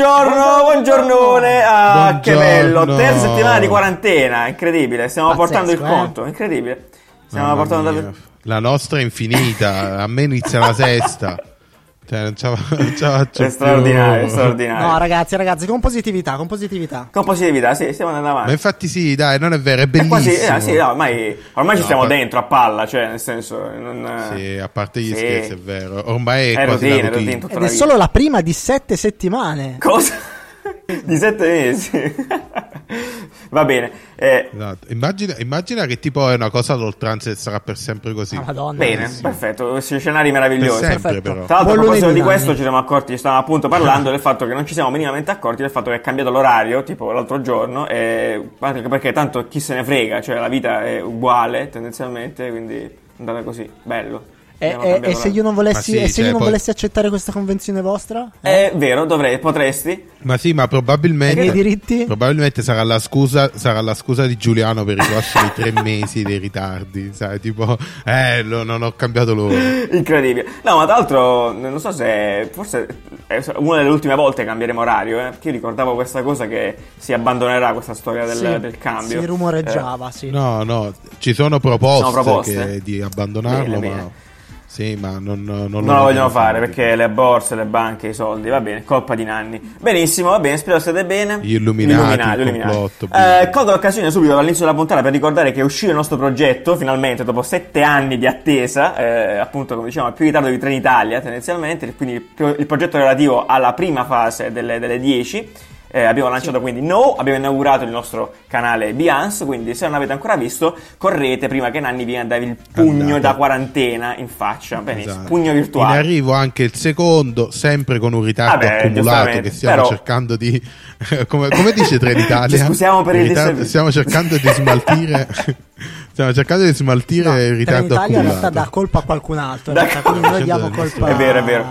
buongiorno, buongiorno, buongiornone. Ah, che bello. Terza settimana di quarantena, incredibile. Stiamo Pazzesco, portando il eh? conto, incredibile. Stiamo Mamma portando mia. La nostra è infinita, a me inizia la sesta. Cioè, non la- non faccio È straordinario, è straordinario. No, ragazzi, ragazzi, con positività, con positività. Con positività, sì, stiamo andando Ma avanti. infatti sì, dai, non è vero, è È bellissimo. quasi, eh, sì, no, ormai, ormai ci No, stiamo ma- dentro a palla, cioè, nel senso, non, Sì, a parte gli Sì. scherzi, è vero. Ormai è, È quasi routine, la è routine, routine. Ed è solo la prima di sette settimane. Cosa? Di sette mesi. Va bene. eh, Esatto. Immagina, immagina che tipo è una cosa all'oltranza e sarà per sempre così. Ah, madonna. bene, perfetto. Questi scenari meravigliosi. Per sempre. Tra l'altro, a proposito di questo, ci siamo accorti, stavamo appunto parlando del fatto che non ci siamo minimamente accorti del fatto che è cambiato l'orario, tipo l'altro giorno, e anche perché tanto chi se ne frega, cioè la vita è uguale tendenzialmente, quindi è andata così, bello. E, Abbiamo e- cambiato e se io non volessi, sì, e se cioè, io non poi- volessi accettare questa convenzione vostra? l'orario. È vero, dovrei, potresti. Ma sì, ma E i probabilmente, diritti? probabilmente sarà, la scusa, sarà la scusa di Giuliano per i prossimi tre mesi dei ritardi. Sai, tipo, eh, lo- non ho cambiato l'ora. Incredibile. No, ma tra l'altro, non so se forse è una delle ultime volte che cambieremo orario, eh? Perché io ricordavo questa cosa che si abbandonerà questa storia del, Sì, del cambio. Si rumoreggiava, sì. No, no, ci sono proposte, Sono proposte? che- di abbandonarlo, Bene, ma bene. Sì, ma non, non, Non lo lo vogliono fare fare perché le borse, le banche, i soldi, va bene, colpa di Nanni. Benissimo, va bene, spero siate bene. Gli illuminati, il complotto, Eh, colgo l'occasione subito dall'inizio della puntata per ricordare che è uscito il nostro progetto, finalmente, dopo sette anni di attesa, eh, appunto, come diciamo, più ritardo di Trenitalia, tendenzialmente, quindi il, pro- il progetto relativo alla prima fase delle, delle 10. Eh, abbiamo lanciato quindi No, abbiamo inaugurato il nostro canale Beyoncé, quindi se non avete ancora visto, correte prima che Nanni viene a darvi il pugno Andate. da quarantena in faccia. Benissimo, Esatto. pugno In virtuale. arrivo anche il secondo, sempre con un ritardo Vabbè, accumulato che stiamo però- cercando di... come, come dice Trenitalia? Ci scusiamo per il ritardo- disservizi. Stiamo cercando di smaltire... stiamo cercando di smaltire No, il ritardo Trenitalia in accumulato. realtà dà colpa a qualcun altro. in Da- realtà, quindi noi diamo colpa È vero, è vero.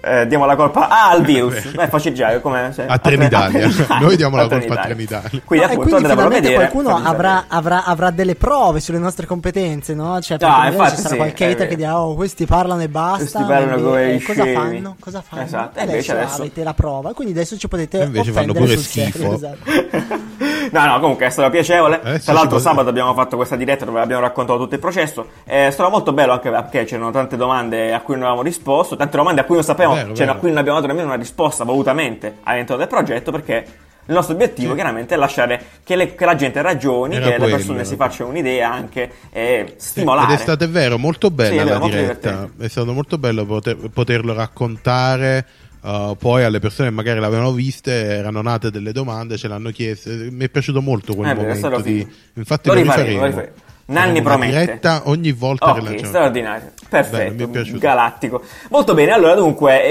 Eh, diamo la colpa ah, al virus. Beh, facilità, come cioè, A Trenitalia. Trenitalia. Noi diamo la colpa a Trenitalia. Quindi, No, e appunto, quindi finalmente vedere. qualcuno avrà, avrà- avrà delle prove sulle nostre competenze, no? Cioè, perché Ah, magari infatti ci sarà sì, qualche è hater che dirà, oh, questi parlano e basta. Questi parlano e- come e i cosa fanno? Cosa fanno? Esatto, e Adesso, invece adesso- avete la prova, quindi adesso ci potete E invece fanno offendere pure sul serio, schifo. esatto. No, no, comunque è stato piacevole. Adesso Tra l'altro, sabato abbiamo fatto questa diretta dove abbiamo raccontato tutto il processo. È stato molto bello anche perché c'erano tante domande a cui non avevamo risposto, tante domande a cui non sapevamo, Vero, cioè vero. a cui non abbiamo dato nemmeno una risposta volutamente all'interno del progetto perché. Il nostro obiettivo Sì. chiaramente è lasciare che, le- che la gente ragioni, Era che le quello, persone era si facciano un'idea anche e stimolare. Ed è stato vero, molto bella Sì, è vero, la molto diretta. È stato molto bello poter- poterlo raccontare. Uh, poi alle persone che magari l'avevano viste erano nate delle domande, ce l'hanno chieste. Mi è piaciuto molto quel Eh momento. Di... Infatti Lo lo, rifaremo, rifaremo. Nanni promette. diretta ogni volta che Ok, lanciamo. straordinario. Bello, mi Perfetto, è piaciuto. galattico. Molto bene, allora dunque,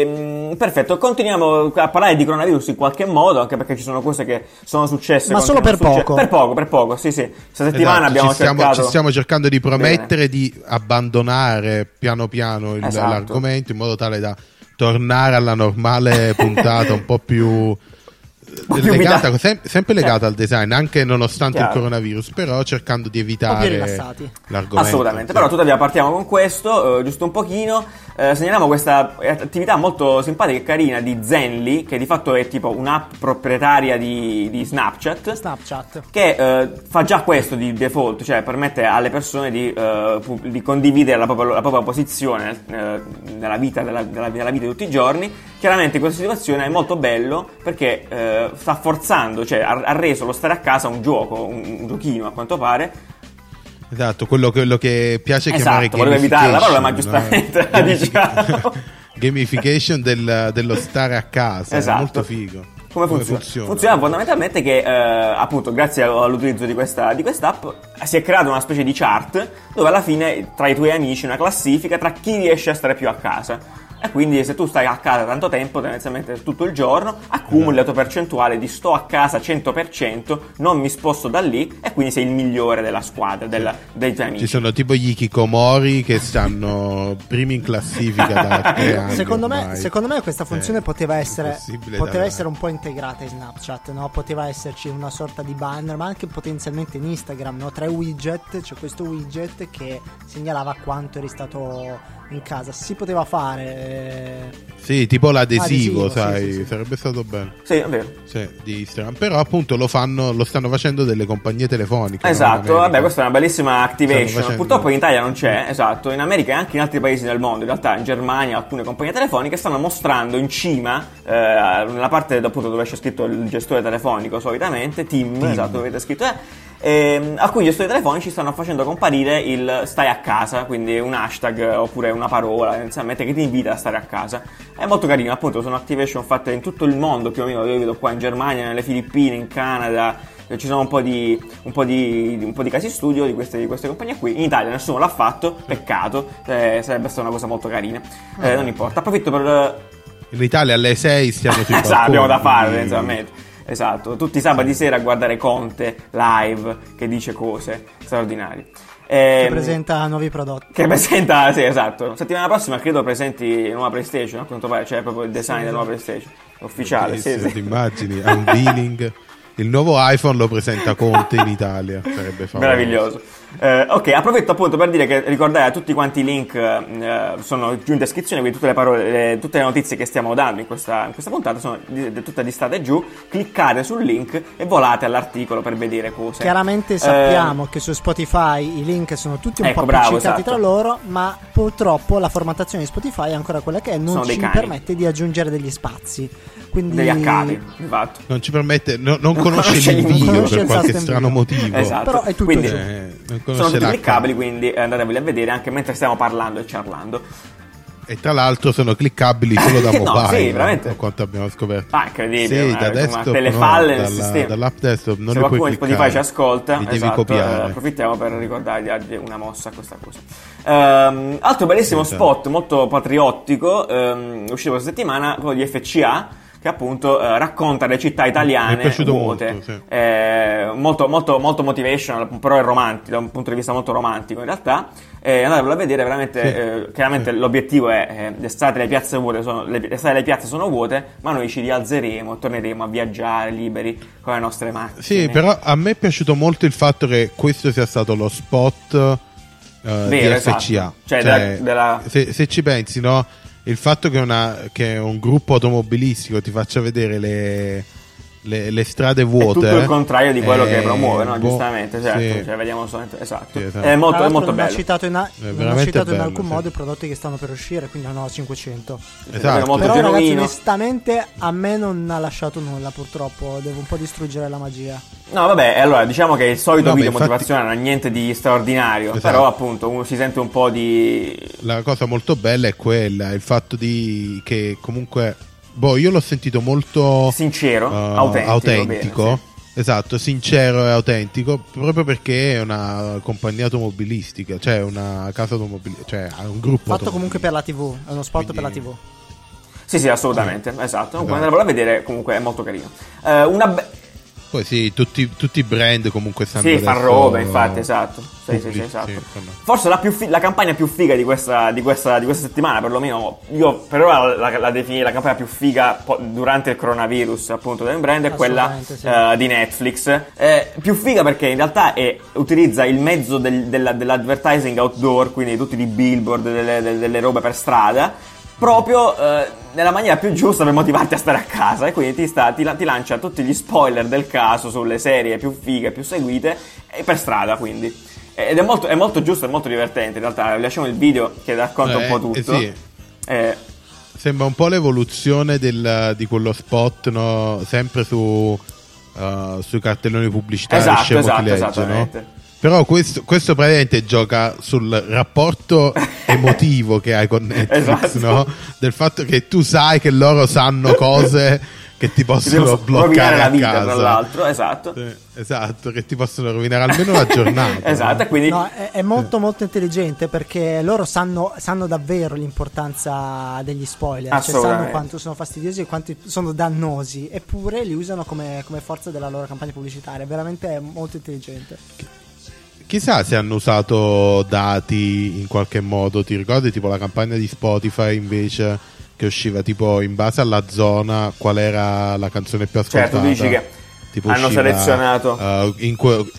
ehm, perfetto, continuiamo a parlare di coronavirus in qualche modo, anche perché ci sono cose che sono successe. Ma solo per a poco. succe- Per poco, per poco, sì, sì. Questa settimana Esatto, abbiamo ci, stiamo, cercato... ci stiamo cercando di promettere di abbandonare piano piano il- Esatto. l'argomento in modo tale da tornare alla normale puntata un po' più legata, sem- sempre legata al design, anche nonostante Chiaro. il coronavirus, però cercando di evitare l'argomento. Assolutamente, però tuttavia partiamo con questo, eh, giusto un pochino, eh, segnaliamo questa attività molto simpatica e carina di Zenly, che di fatto è tipo un'app proprietaria di, di Snapchat, Snapchat. che eh, fa già questo di default, cioè permette alle persone di, eh, pu- di condividere la propria, la propria posizione eh, nella, vita, della, della- nella vita di tutti i giorni. Chiaramente in questa situazione è molto bello perché eh, sta forzando, cioè ha, ha reso lo stare a casa un gioco, un, un giochino a quanto pare. Esatto, quello, quello che piace Esatto, chiamare volevo evitare la parola, ma giustamente la diciamo. Gamification del- dello stare a casa, Esatto. è molto figo. Come funziona? funziona? fondamentalmente che, eh, appunto, grazie all'utilizzo di questa di quest'app si è creata una specie di chart dove alla fine tra i tuoi amici una classifica tra chi riesce a stare più a casa. E quindi se tu stai a casa tanto tempo, tendenzialmente tutto il giorno, accumuli la tua percentuale di sto a casa 100%, non mi sposto da lì e quindi sei il migliore della squadra, della- dei tuoi amici. Ci sono tipo gli Kikomori che stanno primi in classifica da tre anni. Secondo me, secondo me questa funzione Eh, poteva essere, poteva essere un po' integrata in Snapchat, no? Poteva esserci una sorta di banner, ma anche potenzialmente in Instagram, no? Tra i widget c'è questo widget che segnalava quanto eri stato in casa. Si poteva fare. Eh, Sì, tipo l'adesivo, Adesivo, sai, sì, sì, sarebbe stato bello. Sì, è vero. Sì, di Instagram. Però appunto lo fanno, lo stanno facendo delle compagnie telefoniche. no, Esatto, America. vabbè, questa è una bellissima activation. Facendo- Purtroppo in Italia non c'è, esatto, in America e anche in altri paesi del mondo, in realtà in Germania alcune compagnie telefoniche stanno mostrando in cima, eh, nella parte appunto dove c'è scritto il gestore telefonico solitamente, Team, esatto, dove avete scritto, eh, ehm, alcuni gestori telefonici stanno facendo comparire il stai a casa, quindi un hashtag oppure una parola, essenzialmente che ti invita a stare a casa. È molto carino, appunto, sono activation fatte in tutto il mondo, più o meno, io vedo qua in Germania, nelle Filippine, in Canada, eh, ci sono un po' di, un po' di, un po' di casi studio di queste, di queste compagnie qui. In Italia nessuno l'ha fatto, peccato, eh, sarebbe stata una cosa molto carina. Eh, non importa. Approfitto per. eh, In Italia alle 6 stiamo sui esatto, abbiamo da fare, essenzialmente. Esatto, tutti i sabati sera a guardare Conte live che dice cose straordinarie. Che Ehm, presenta nuovi prodotti. che presenta, sì, esatto. Settimana prossima credo presenti nuova PlayStation, a quanto pare, cioè proprio il design della nuova PlayStation. Ufficiale, sì, sì. ti immagini? Unveiling. Il nuovo iPhone lo presenta Conte in Italia. Sarebbe favoloso. Meraviglioso. Eh, ok, approfitto appunto per dire che ricordate a tutti quanti i link eh, sono giù in descrizione, quindi tutte le parole, le- tutte le notizie che stiamo dando in questa, in questa puntata sono di- di- tutte listate giù. Cliccate sul link e volate all'articolo per vedere cose. Chiaramente Eh, sappiamo che su Spotify i link sono tutti un Ecco, po' bravo, appiccicati esatto. tra loro, ma purtroppo la formattazione di Spotify è ancora quella che è, non Sono ci permette di aggiungere degli spazi. Quindi degli accadi, infatti. Non ci permette, no- non conosce conosce. Non conosce per il qualche strano motivo. Esatto. Però è tutto Quindi, giù. Eh, sono tutti cliccabili, quindi eh, andateveli a vedere anche mentre stiamo parlando e charlando. E tra l'altro sono cliccabili solo da No, mobile. sì, veramente. A quanto abbiamo scoperto. Ah, incredibile, Sì, da desktop delle no, falle nel dalla- sistema. dall'app desktop non Se qualcuno puoi di Spotify cliccare. ci ascolta, li devi esatto, copiare. eh, approfittiamo per ricordare di dargli una mossa a questa cosa. Ehm, altro bellissimo Esatto. spot, molto patriottico, ehm, uscito questa settimana, quello di FCA, che appunto eh, racconta le città italiane vuote. molto, sì. Eh, molto, molto, molto motivational, però è romantico, da un punto di vista molto romantico in realtà. Eh, andatevelo a vedere, veramente, Sì, eh, chiaramente l'obiettivo è eh, l'estate le piazze vuote sono, le, l'estate le piazze sono vuote, ma noi ci rialzeremo e torneremo a viaggiare liberi con le nostre macchine. Sì, però a me è piaciuto molto il fatto che questo sia stato lo spot eh, Vero, di esatto. FCA. Cioè, della- della- Se, se ci pensi, no? Il fatto che, una- che un gruppo automobilistico ti faccia vedere le, le- le strade È vuote. tutto il contrario di quello eh, che promuove, no? boh, Giustamente, certo. sì. Cioè, vediamo solamente. Esatto. Sì, esatto. È molto, è molto non ha bello. citato in, a- non ha veramente citato in bello, alcun sì. modo i prodotti che stanno per uscire, quindi no, 500. Esatto. Molto Però ragazzi, genuino. onestamente a me non ha lasciato nulla purtroppo, devo un po' distruggere la magia. No, vabbè, allora diciamo che il solito No, beh, video infatti- motivazionale non ha niente di straordinario. Esatto. Però, appunto, uno si sente un po' di. La cosa molto bella è quella, il fatto di che comunque, boh, io l'ho sentito molto Sincero, eh, autentico, autentico. bene, Esatto, sincero e autentico, proprio perché è una compagnia automobilistica, cioè una casa automobilistica, cioè ha un gruppo. Fatto comunque per la. TV, è uno spot per la Quindi- TV. Sì, sì, assolutamente. Esatto. Comunque Esatto. andatevelo a vedere, comunque è molto carino. Eh, una be- Poi sì, tutti, tutti i brand comunque stanno Sì, fa roba, infatti, esatto. Sì, sì, sì, esatto. Forse la, più fi- la campagna più figa di questa, di questa, di questa settimana, perlomeno io per ora la, la definirei la campagna più figa po- durante il coronavirus, appunto, del brand, è quella eh, di Netflix. Eh, più figa perché in realtà è- utilizza il mezzo del- della- dell'advertising outdoor, quindi tutti i billboard, delle, delle- delle robe per strada. Proprio eh, nella maniera più giusta per motivarti a stare a casa, e quindi ti, sta- ti la- ti lancia tutti gli spoiler del caso sulle serie più fighe, più seguite, e per strada quindi. Ed è molto, è molto giusto e molto divertente. In realtà, lasciamo il video che racconta Eh, un po' eh, tutto. sì. Eh, Sembra un po' l'evoluzione del- di quello spot, no? sempre su, uh, sui cartelloni pubblicitari Esatto, esatto, legge, esattamente. no? Però questo, questo praticamente gioca sul rapporto emotivo che hai con Netflix, Esatto. no? Del fatto che tu sai che loro sanno cose che ti possono bloccare la vita, casa. tra l'altro. Esatto. Sì, esatto, che ti possono rovinare almeno la giornata. esatto, e quindi No, è, è molto molto intelligente perché loro sanno, sanno davvero l'importanza degli spoiler, cioè sanno quanto sono fastidiosi e quanto sono dannosi, eppure li usano come, come forza della loro campagna pubblicitaria, veramente è molto intelligente. Chissà se hanno usato dati in qualche modo. Ti ricordi tipo la campagna di Spotify invece che usciva tipo in base alla zona qual era la canzone più ascoltata? Certo, dici che Tipo hanno usciva, selezionato. eh, in que-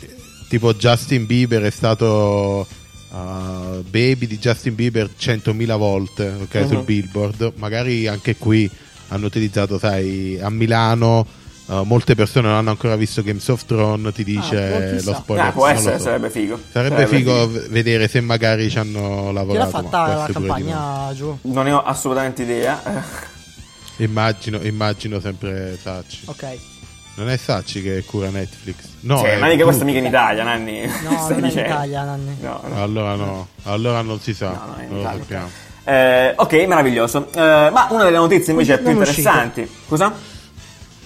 tipo Justin Bieber è stato uh, Baby di Justin Bieber 100.000 volte ok, sul Mhm. billboard magari anche qui hanno utilizzato sai a Milano uh, molte persone non hanno ancora visto Games of Thrones ti dice Ah, boh, chissà. lo spoiler Ah, può non lo essere, so. sarebbe figo. Sarebbe figo v- vedere se magari ci hanno Chi l'ha lavorato. ma fatta la campagna giù? Non ne ho assolutamente idea. Immagino, immagino sempre Sacci. Ok. Non è Sacci che cura Netflix? No, cioè, è ma mica questa tu. mica in Italia, Nanni. No, Stai non è in dicendo? Italia, Nanni. No, no. Allora no, allora non si sa, No, no, è in non lo sappiamo. Eh, ok, meraviglioso. Eh, ma una delle notizie invece Quindi più non interessanti. Scusa?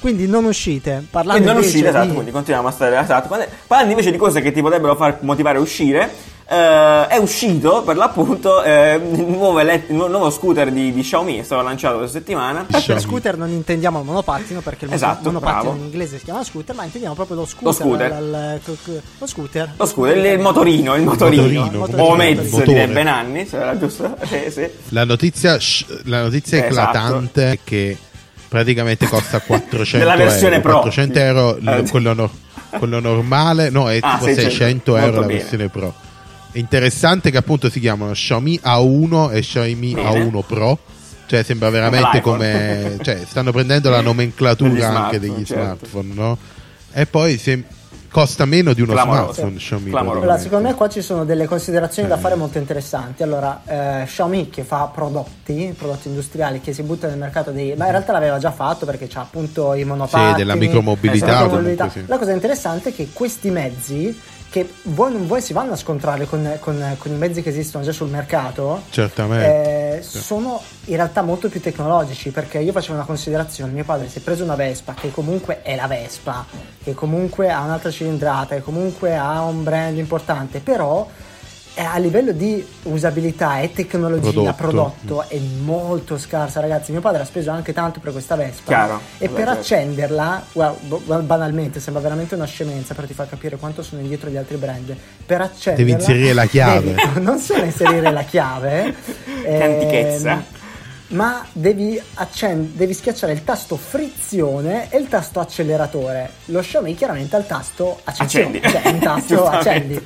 Quindi non uscite. Parlando Quindi non invece uscire, esatto, di- quindi continuiamo a stare esatto. Quando- Parlando invece di cose che ti potrebbero far motivare a uscire, eh, è uscito per l'appunto eh, il, nuovo ele- il nu- nuovo scooter di, di Xiaomi, è stato lanciato questa settimana. Per Xiaomi. scooter non intendiamo il monopattino perché il Esatto, monopattino bravo. in inglese si chiama scooter, ma intendiamo proprio lo scooter. Lo scooter. l- l- c- lo scooter. Lo scooter, il, il motorino, il motorino, motorino, come o si chiama? mezzo direbbe Nanni, se era giusto? Sì, sì. La notizia, sh- la notizia Eh, esatto. eclatante è che praticamente costa 400 Nella versione euro. Pro. 400 euro Eh. quello, no- quello normale, no, è Ah, tipo 600, 600 euro molto la bene. versione Pro. È interessante che appunto si chiamano Xiaomi A1 e Xiaomi Bene. A1 Pro. Cioè sembra veramente come... cioè stanno prendendo la Degli nomenclatura anche degli certo. smartphone, no? E poi se- costa meno di uno Clamoroso. smartphone Xiaomi. Clamoroso. Allora, secondo me qua ci sono delle considerazioni Eh. da fare molto interessanti. Allora, eh, Xiaomi che fa prodotti, prodotti industriali che si butta nel mercato dei... Ma in realtà l'aveva già fatto perché c'ha appunto i monopattini. Sì, della micromobilità Esatto. micromobilità. comunque, sì. La cosa interessante è che questi mezzi, che vuoi non vuoi si vanno a scontrare con, con- con i mezzi che esistono già sul mercato, Certamente. eh, sono in realtà molto più tecnologici perché io facevo una considerazione mio padre si è preso una Vespa che comunque è la Vespa che comunque ha un'altra cilindrata che comunque ha un brand importante però a livello di usabilità e tecnologia Prodotto. prodotto, è molto scarsa ragazzi mio padre ha speso anche tanto per questa Vespa Chiaro. e per certo. accenderla b- banalmente sembra veramente una scemenza però ti fa capire quanto sono indietro gli altri brand per accenderla Devi inserire la chiave. devi non solo inserire la chiave Che antichezza. ehm, ma devi, accen- devi schiacciare il tasto frizione e il tasto acceleratore. Lo Xiaomi chiaramente ha il tasto accensione, Accendi. cioè un tasto accendi.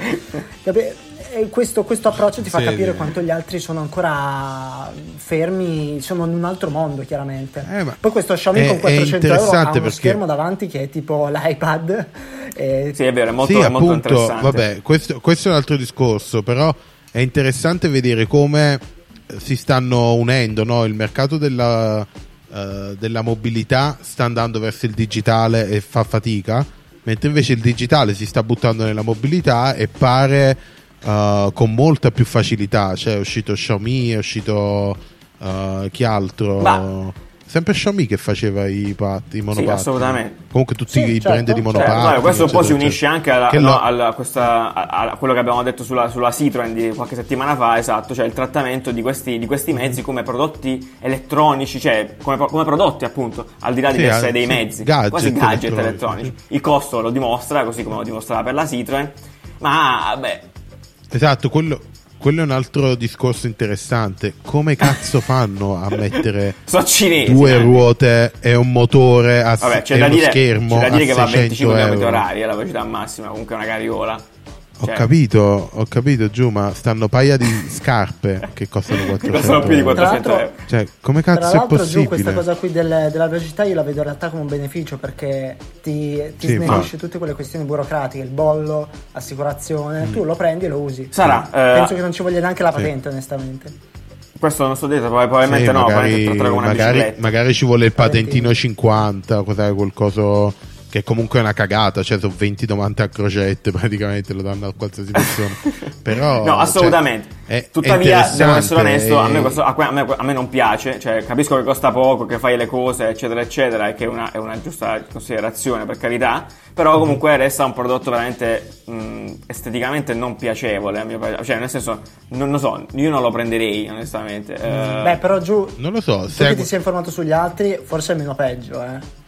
Capi- e questo, questo approccio ti fa Sì, capire sì. quanto gli altri sono ancora fermi, sono in un altro mondo chiaramente. Eh, ma Poi questo Xiaomi è- con è 400 euro ha uno perché- schermo davanti che è tipo l'iPad. e- Sì, è vero, è molto, sì, è molto appunto, interessante. vabbè, questo, questo è un altro discorso, però è interessante vedere come eh, si stanno unendo, no? il mercato della, eh, della mobilità sta andando verso il digitale e fa fatica, mentre invece il digitale si sta buttando nella mobilità e pare eh, con molta più facilità, cioè è uscito Xiaomi, è uscito eh, chi altro? Ma- Sempre Xiaomi che faceva i, patti, i monopattini. assolutamente. Comunque tutti Sì, i certo, brand di certo. monopattini. Cioè, guarda, questo un po' si unisce anche alla, no, lo- alla- questa- a, a quello che abbiamo detto sulla, sulla Citroen di qualche settimana fa, esatto, cioè il trattamento di questi, di questi mezzi come prodotti elettronici, cioè come, come prodotti appunto, al di là di Sì, essere eh, dei sì, mezzi, gadget quasi gadget elettronici, elettronici. Il costo lo dimostra, così come lo dimostrava per la Citroen, ma beh, Esatto, quello, quello è un altro discorso interessante. Come cazzo fanno a mettere cinesi. due eh. ruote e un motore a, Vabbè, c'è e da uno dire, schermo c'è da dire a che va a 600 25 km orari, è la velocità massima, comunque è una carriola. Ho Cioè, capito, ho capito giù, ma stanno paia di scarpe che costano 400 Costano più di euro. 400 Tra euro. Cioè, come cazzo è l'altro, giù possibile? questa cosa qui del- della velocità io la vedo in realtà come un beneficio perché ti, ti Sì, snellisce ma- tutte quelle questioni burocratiche, il bollo, assicurazione, tu lo prendi e lo usi. Sarà, eh, Penso che non ci voglia neanche la Sì. patente, onestamente. Questo non sto poi probabilmente Sì, no, magari, probabilmente magari, magari ci vuole il patentino Patentino. 50, cos'è, qualcosa che comunque è una cagata, cioè sono 20 domande a crocette praticamente lo danno a qualsiasi persona. Però, No, assolutamente. cioè, è- è Tuttavia, devo essere onesto, a me, e- questo- a, me- a me non piace. Cioè, capisco che costa poco, che fai le cose, eccetera, eccetera, e che è una, è una giusta considerazione, per carità. Però comunque resta un prodotto veramente mh, esteticamente non piacevole, a mio parere. Cioè, nel senso, non lo so, io non lo prenderei, onestamente. Eh, Beh, però giù, Non lo so, se ti sei informato sugli altri, forse è meno peggio, eh.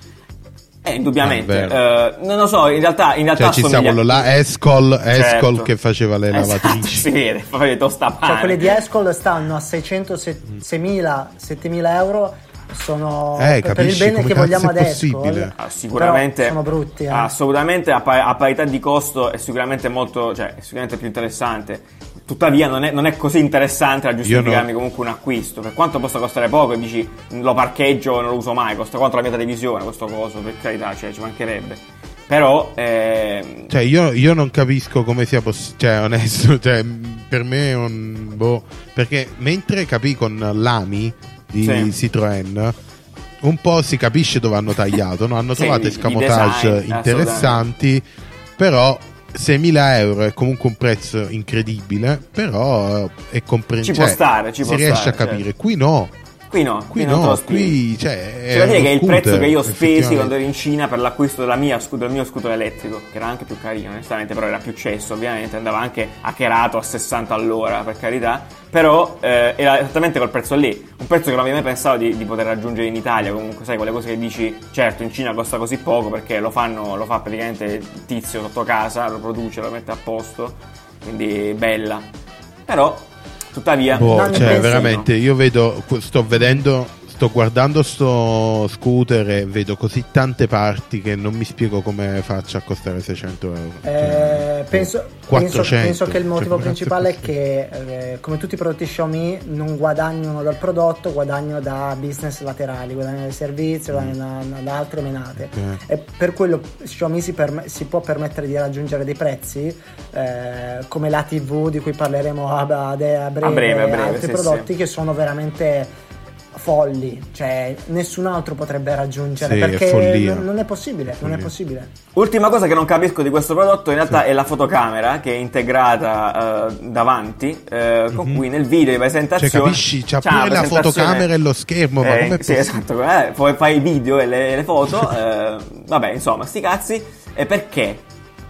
Eh, indubbiamente. Ah, Eh, non lo so, in realtà, in realtà cioè, ci sta quello là, Escol, Escol Certo. che faceva le Esatto, lavatrici. si vede, fa fare tostapane. Cioè, quelli di Escol stanno a 600, se- 6.000, 7.000 euro sono Eh, per, il bene che vogliamo adesso. possibile? Ah, sicuramente però sono brutti. eh. assolutamente a, pa- a parità di costo è sicuramente molto cioè è sicuramente più interessante tuttavia non è, non è così interessante da giustificarmi no. comunque un acquisto per quanto possa costare poco e dici lo parcheggio non lo uso mai costa quanto la mia televisione questo coso per carità cioè ci mancherebbe però ehm, Cioè, io, io non capisco come sia possibile. Cioè, onesto, cioè, per me è un. Boh. Perché mentre capì con l'AMI di Sì. Citroën, un po' si capisce dove hanno tagliato. no? Hanno Sì, trovato i- i escamotage interessanti, però. 6.000 euro è comunque un prezzo incredibile, però eh, è comprensibile. Ci può stare, ci si può riesce stare, a capire. certo. Qui no, qui no qui lo no, qui cioè, C'è da dire che è il prezzo che io spesi quando ero in Cina per l'acquisto della mia, del mio scooter elettrico, che era anche più carino, onestamente, però era più cesso, ovviamente, andava anche hackerato a 60 all'ora, per carità, però eh, era esattamente quel prezzo lì, un prezzo che non avevo mai pensato di, di poter raggiungere in Italia, comunque sai, quelle cose che dici, certo, in Cina costa così poco perché lo fanno, lo fa praticamente il tizio sotto casa, lo produce, lo mette a posto, quindi bella. Però, tuttavia... Boh, cioè, veramente, io vedo, sto vedendo, sto guardando sto scooter e vedo così tante parti che non mi spiego come faccia a costare 600 euro. Eh, Cioè, penso, 400, penso- penso che il cioè, motivo cazzo principale è che, eh, come tutti i prodotti Xiaomi, non guadagnano dal prodotto, guadagnano da business laterali, guadagnano dai servizi, guadagnano da, da altre menate. Mm. Ok. E per quello Xiaomi si, perm- si può permettere di raggiungere dei prezzi eh, come la TV di cui parleremo a, a- a breve, A breve, a breve, altri sì, prodotti sì. che sono veramente folli, cioè nessun altro potrebbe raggiungere Sì, perché follia. non, non è possibile, non è possibile. Ultima cosa che non capisco di questo prodotto in realtà è la fotocamera che è integrata eh, davanti, eh, con cui nel video di presentazione. Cioè, capisci? C'ha C'ha pure la fotocamera e lo schermo, ma Eh, com'è sì, possibile? esatto, eh, poi fai i video e le, le foto. eh, vabbè, insomma, sti cazzi. E perché?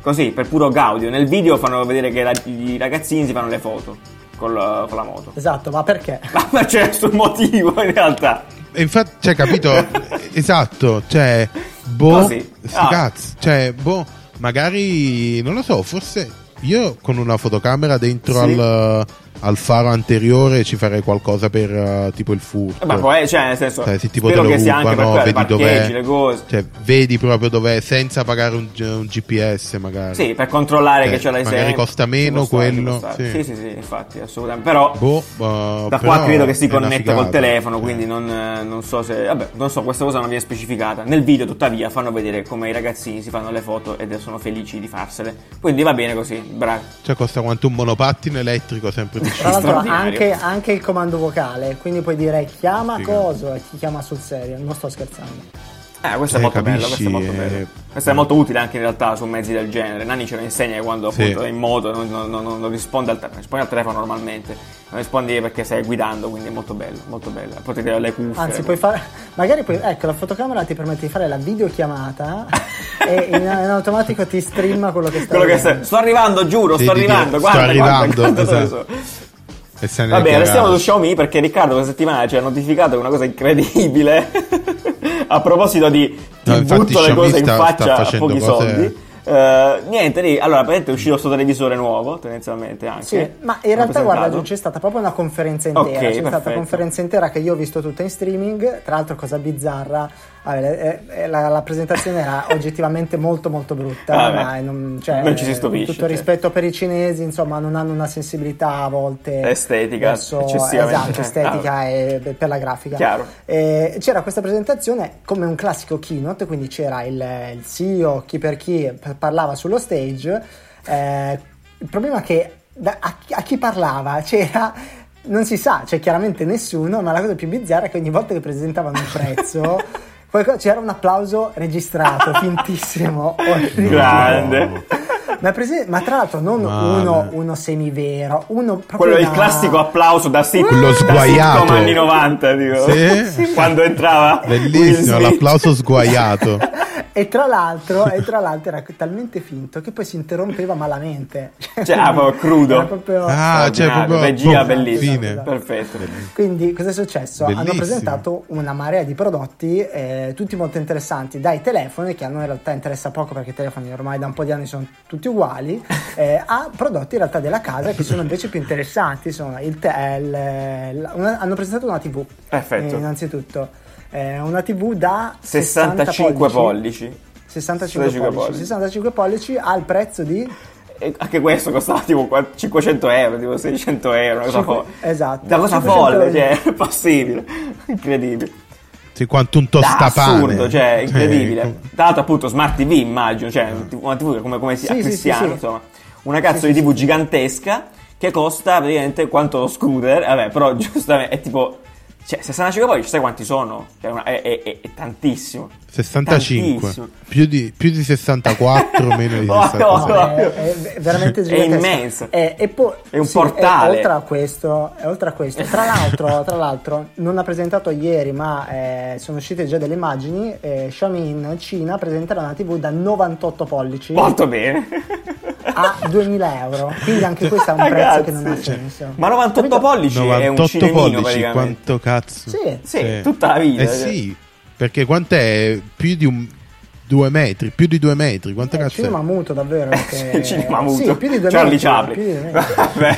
Così, per puro gaudio. Nel video fanno vedere che la- i ragazzini si fanno le foto con la, con la moto. Esatto, ma perché? Ma c'è nessun motivo in realtà. E infatti, cioè, capito? esatto, cioè, boh, Così. sti Ah. cazzi, cioè, boh, magari, non lo so, forse io con una fotocamera dentro Sì. al, al faro anteriore ci farei qualcosa per eh, tipo il furto. Ma poi, cioè, nel senso, Cioè, se tipo te lo che sia anche per rubano, vedi parcheggi, dov'è. le cose. Cioè, vedi proprio dov'è senza pagare un, un GPS, magari. Sì, per controllare Cioè, che c'è la magari sempre. costa Ci meno ci quello, sì. Sì, sì, sì, infatti, assolutamente. Però Boh, uh, da però qua credo che si connetta col telefono, quindi non, eh, non so se. Vabbè, non so, questa cosa non viene specificata. Nel video, tuttavia, fanno vedere come i ragazzini si fanno le foto ed sono felici di farsele. Quindi va bene così, bravi. Cioè, costa quanto un monopattino elettrico sempre Tra l'altro anche, anche il comando vocale, quindi puoi dire chiama Figa. coso e ti chiama sul serio, non sto scherzando. Eh, questo è Eh, molto bello, capisci, questo è molto eh, bello. Questo è molto utile anche in realtà su mezzi del genere. Nani ce lo insegna che quando Sì. appunto è in moto non, non- non- non risponde al telefono, risponde al telefono normalmente, non rispondi perché stai guidando, quindi è molto bello, molto bello. Potete avere le cuffie. Anzi, puoi fare. Magari puoi. Ecco, la fotocamera ti permette di fare la videochiamata e in, in automatico ti streama quello che stai Quello che stai- sto arrivando, giuro, Sì, sto arrivando, sto guarda, arrivando, guarda, guarda esatto. Dove sono. E se ne Vabbè, è restiamo su. Xiaomi perché Riccardo questa settimana ci ha notificato una cosa incredibile. A proposito di ti No, infatti butto le Xiaomi cose in sta- faccia sta a pochi cose- soldi. Eh, niente lì, allora praticamente è uscito questo televisore nuovo, tendenzialmente anche. Sì, ma in realtà guarda, c'è stata proprio una conferenza intera, Ok, c'è stata perfetto. una conferenza intera che io ho visto tutta in streaming, tra l'altro cosa bizzarra, vabbè, eh, eh, la, la presentazione era oggettivamente molto molto brutta, ma non, cioè, non ci si eh, stupisce, Tutto cioè. rispetto per i cinesi, insomma, non hanno una sensibilità a volte Estetica, verso- esatto, estetica Ah. e per la grafica. E c'era questa presentazione come un classico keynote, quindi c'era il, il CEO, chi per chi parlava sullo stage. eh, il problema è che da- a, chi- a chi parlava c'era. Non si sa, c'è chiaramente nessuno, ma la cosa più bizzarra è che ogni volta che presentavano un prezzo, qualcosa- c'era un applauso registrato, fintissimo, orribile. Grande. Ma, prese- ma tra l'altro non Male. uno, uno semivero, uno proprio Quello è il da- classico applauso da sit- Quello da sguaiato. sitcom anni 90, dico. Sì. Quando entrava Bellissimo, l'applauso sguaiato. E tra, l'altro, e tra l'altro era talmente finto che poi si interrompeva malamente. Cioè, ah, proprio crudo. Proprio- Ah, cioè proprio regia boh, bellissima. fine. Perfetto. Quindi cosa è successo? Hanno Bellissimo. presentato una marea di prodotti, eh, tutti molto interessanti, dai telefoni, che a noi in realtà interessa poco perché i telefoni ormai da un po' di anni sono tutti uguali, eh, a prodotti in realtà della casa che sono invece più interessanti. Sono il te- il- la- una- hanno presentato una TV, Perfetto. eh, innanzitutto. È una TV da 65 pollici. 65 65 pollici. pollici. 65 pollici al prezzo di E anche questo costava tipo qua- 500 euro, tipo 600 euro. Cosa Cinque- fo- esatto. Una cosa 500 folle, cioè, è possibile. Incredibile. Sì, quanto un Da tostapane. assurdo, cioè, incredibile. Cioè, Tra l'altro, appunto, Smart TV, immagino, cioè, una TV come, come si Sì, a sì, sì, Cristiano, sì. insomma. Una cazzo Sì, di TV sì. gigantesca che costa praticamente quanto lo scooter. Vabbè, però giustamente è tipo. Cioè, 65 pollici, sai quanti sono? Cioè, una- è, è- è- è tantissimo. 65. Tantissimo. Più di, più di 64, meno di Oh, 65. no. No, è, è veramente È immenso. È un sì, portale. oltre a questo, oltre a questo tra, l'altro, tra l'altro, non ha presentato ieri, ma eh, sono uscite già delle immagini. eh, Xiaomi in Cina presenterà una TV da 98 pollici Molto bene. a 2000 euro. Quindi anche questo è un prezzo Ragazzi, che non ha senso. Ma 98 Capito? pollici è un 98 cinemino pollici, quanto cazzo? Sì. Sì, tutta la vita. Eh cioè. sì, perché quant'è? Più di un... Due metri, più di due metri, quanto Eh, il cazzo è? cinema muto davvero. perché- cinema muto. Sì, più di due Charlie metri, Chaplin. Vabbè.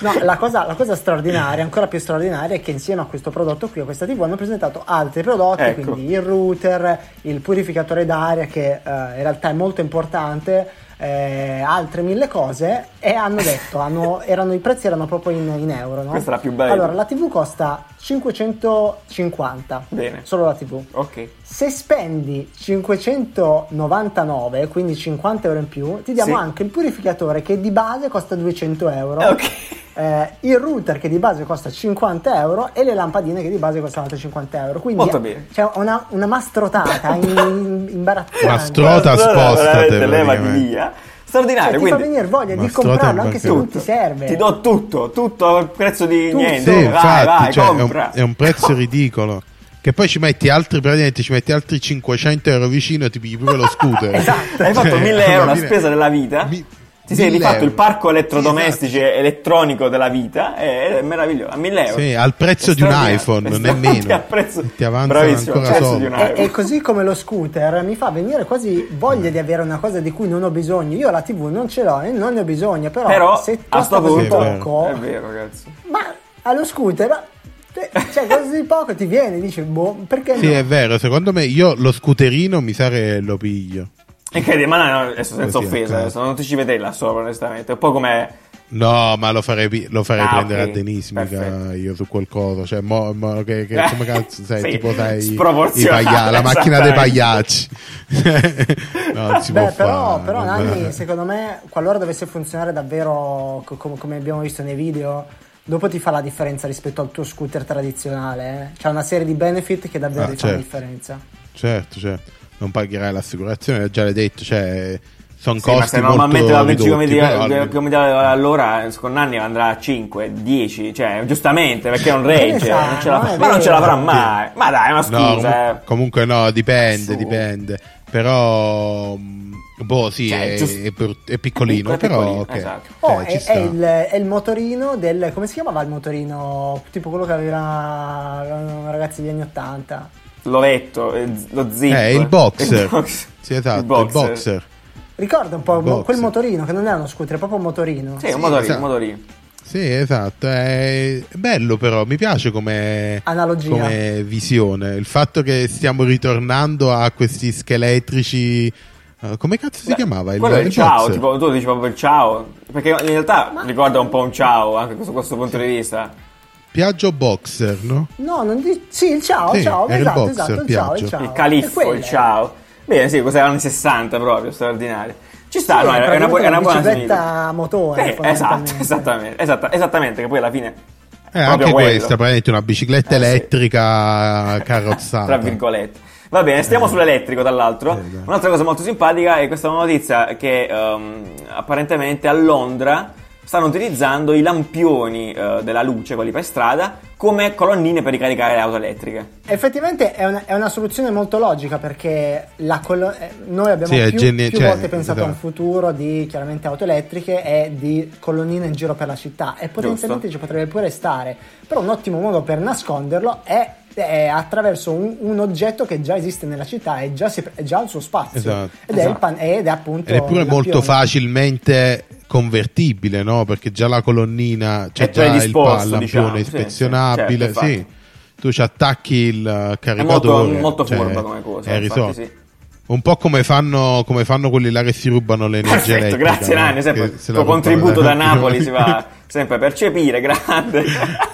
No, la cosa, la cosa straordinaria, ancora più straordinaria, è che insieme a questo prodotto qui, a questa TV, hanno presentato altri prodotti, Ecco. quindi il router, il purificatore d'aria, che eh, in realtà è molto importante, eh, altre mille cose, e hanno detto, hanno- erano, i prezzi erano proprio in, in euro. No? Questa è la più bella. Allora, la TV costa 550, Bene. solo la TV. Ok. Se spendi 599, quindi 50 euro in più, ti diamo Sì. anche il purificatore che di base costa 200 euro. Ok. Eh, il router che di base costa 50 euro e le lampadine che di base costano altri 50 euro. Quindi Molto bene. c'è una, una mastrotata in, in, imbarazzante. Mastrota, spostate, levati praticamente. via. Straordinario, Cioè, ti fa quindi venire voglia di comprarlo anche se non ti serve. ti do tutto, tutto al prezzo di Tutto. niente. Sì, vai, infatti, vai, cioè, è, un, è un prezzo ridicolo. Che poi ci metti altri, praticamente ci metti altri 500 euro vicino e ti pigli pure lo scooter. Esatto. Hai fatto Cioè, 1000 euro alla la spesa della vita. Mi- Ti sei 1000 rifatto il euro. parco elettrodomestici esatto. elettronico della vita. È, è meraviglioso. A 1000 euro. Sì, al prezzo È di un iPhone, È nemmeno. al prezzo- Ti Bravissimo, ancora un E, iPhone. e così come lo scooter mi fa venire quasi voglia di avere una cosa di cui non ho bisogno. Io la TV non ce l'ho e non ne ho bisogno, però, Però se costa sto così punto- poco, È vero, ragazzi. ma allo scooter, cioè così poco ti viene, dici, boh, perché Sì, no? è vero, secondo me io lo scooterino mi sa che lo piglio. Incredibile, ma no, no, adesso senza Così, offesa, ok. adesso non ti ci vedrei là sopra, onestamente. Un po' come. No, ma lo farei, lo farei Ah, prendere ok, a Denismica perfetto. io su qualcosa. Cioè, mo, mo- che, che- come cazzo sei? Sì, tipo sai i sproporzionato, paglia- la macchina dei pagliacci. no, si Beh, può però, fare. però vabbè. Nanni, secondo me, qualora dovesse funzionare davvero co- com- come abbiamo visto nei video, dopo ti fa la differenza rispetto al tuo scooter tradizionale. eh. C'è una serie di benefit che davvero Ah, ti fa la certo. differenza. Certo, certo. Non pagherai l'assicurazione, già l'hai detto, cioè sono Sì, ma costi se normalmente molto va a 20 km all'ora con anni andrà a 5, 10, cioè giustamente perché non regge, sa, non ce la- no, è ma non ce l'avrà mai. Ma dai, ma No, scusa, comu- eh. comunque no, dipende, Su. dipende. Però mh, boh, sì, Cioè, è, giusto- è per- è piccolino, È però piccolino, ok. esatto. Oh, Eh, è, è il, è il motorino del. come si chiamava il motorino? Tipo quello che aveva avevano ragazzi degli anni 80. l'ovetto, eh, lo zip. Eh, il boxer. Il box- Sì, esatto, il il boxer. boxer. Ricorda un po' Il boxer. quel motorino che non era uno scooter, è proprio un motorino. Sì, un motorino, esatto. un motorino. Sì, esatto, è bello però, mi piace come, Analogia. come visione. Il fatto che stiamo ritornando a questi scheletrici... eh, come cazzo si Beh, chiamava? quello è il ciao, tipo, tu dici proprio il ciao, perché in realtà ricorda un po' un ciao anche su questo punto di vista. Piaggio boxer, no? No, non di... Sì, il ciao, Sì, ciao, era il esatto, boxer, esatto, il ciao, Piaggio. il ciao. Il È califfo, il ciao. Bene, sì, cos'era anni 60 proprio, straordinario. Ci sta, Sì, no, è, è una, bu- è una buona bicicletta motore. Eh, esatto, esattamente, esatta- esattamente, che poi alla fine Eh, proprio anche quello. questa, praticamente una bicicletta Eh, sì. elettrica carrozzata. tra virgolette. Va bene, stiamo sull'elettrico dall'altro. Eh. Un'altra cosa molto simpatica è questa notizia che ehm, apparentemente a Londra stanno utilizzando i lampioni eh, della luce, quelli per strada, come colonnine per ricaricare le auto elettriche. Effettivamente è una, è una soluzione molto logica perché la collo- eh, noi abbiamo Sì, più, geni- più cioè, volte pensato a un esatto. futuro di chiaramente auto elettriche e di colonnine in giro per la città e potenzialmente ci potrebbe pure stare. Però un ottimo modo per nasconderlo è, è attraverso un, un oggetto che già esiste nella città e già, si- è già al suo spazio. Esatto. Ed, È il Esatto. pan- ed è appunto. Ed è pure il molto facilmente convertibile, no? Perché già la colonnina c'è È già il lampione diciamo, ispezionabile, sì, certo, sì. tu ci attacchi il È caricatore. molto, molto cioè, furba come cosa. è infatti, risolto. sì. Un po' come fanno, come fanno quelli là che si rubano l'energia Perfetto, elettrica. grazie no? Nanni, sempre Che il tuo contributo da Napoli si va sempre a percepire, grande.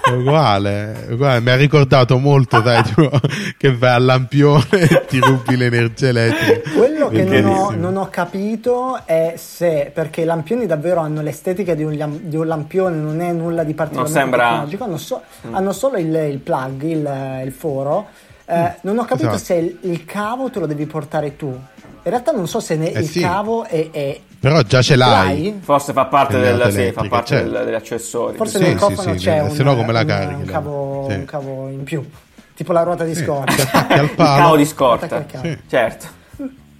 È uguale, è uguale, mi ha ricordato molto, sai, tipo, che vai al lampione e ti rubi l'energia elettrica. Quello che non ho, non ho capito è se perché i lampioni davvero hanno l'estetica di un, di un lampione, non è nulla di particolarmente Non sembra- tecnologico, hanno, so- hanno solo il, il plug, il, il foro. Eh, non ho capito Esatto. se il, il cavo te lo devi portare tu. In realtà non so se ne- Eh il sì. cavo è, è- Però già ce l'hai. Forse fa parte, del, sì, fa parte certo. del- degli accessori. Forse Sì, nel cofano sì, c'è un, no come la un- carichi, un cavo, Sì. un cavo in più, tipo la ruota di scorta. Il cavo di scorta. cavo. Sì. Certo.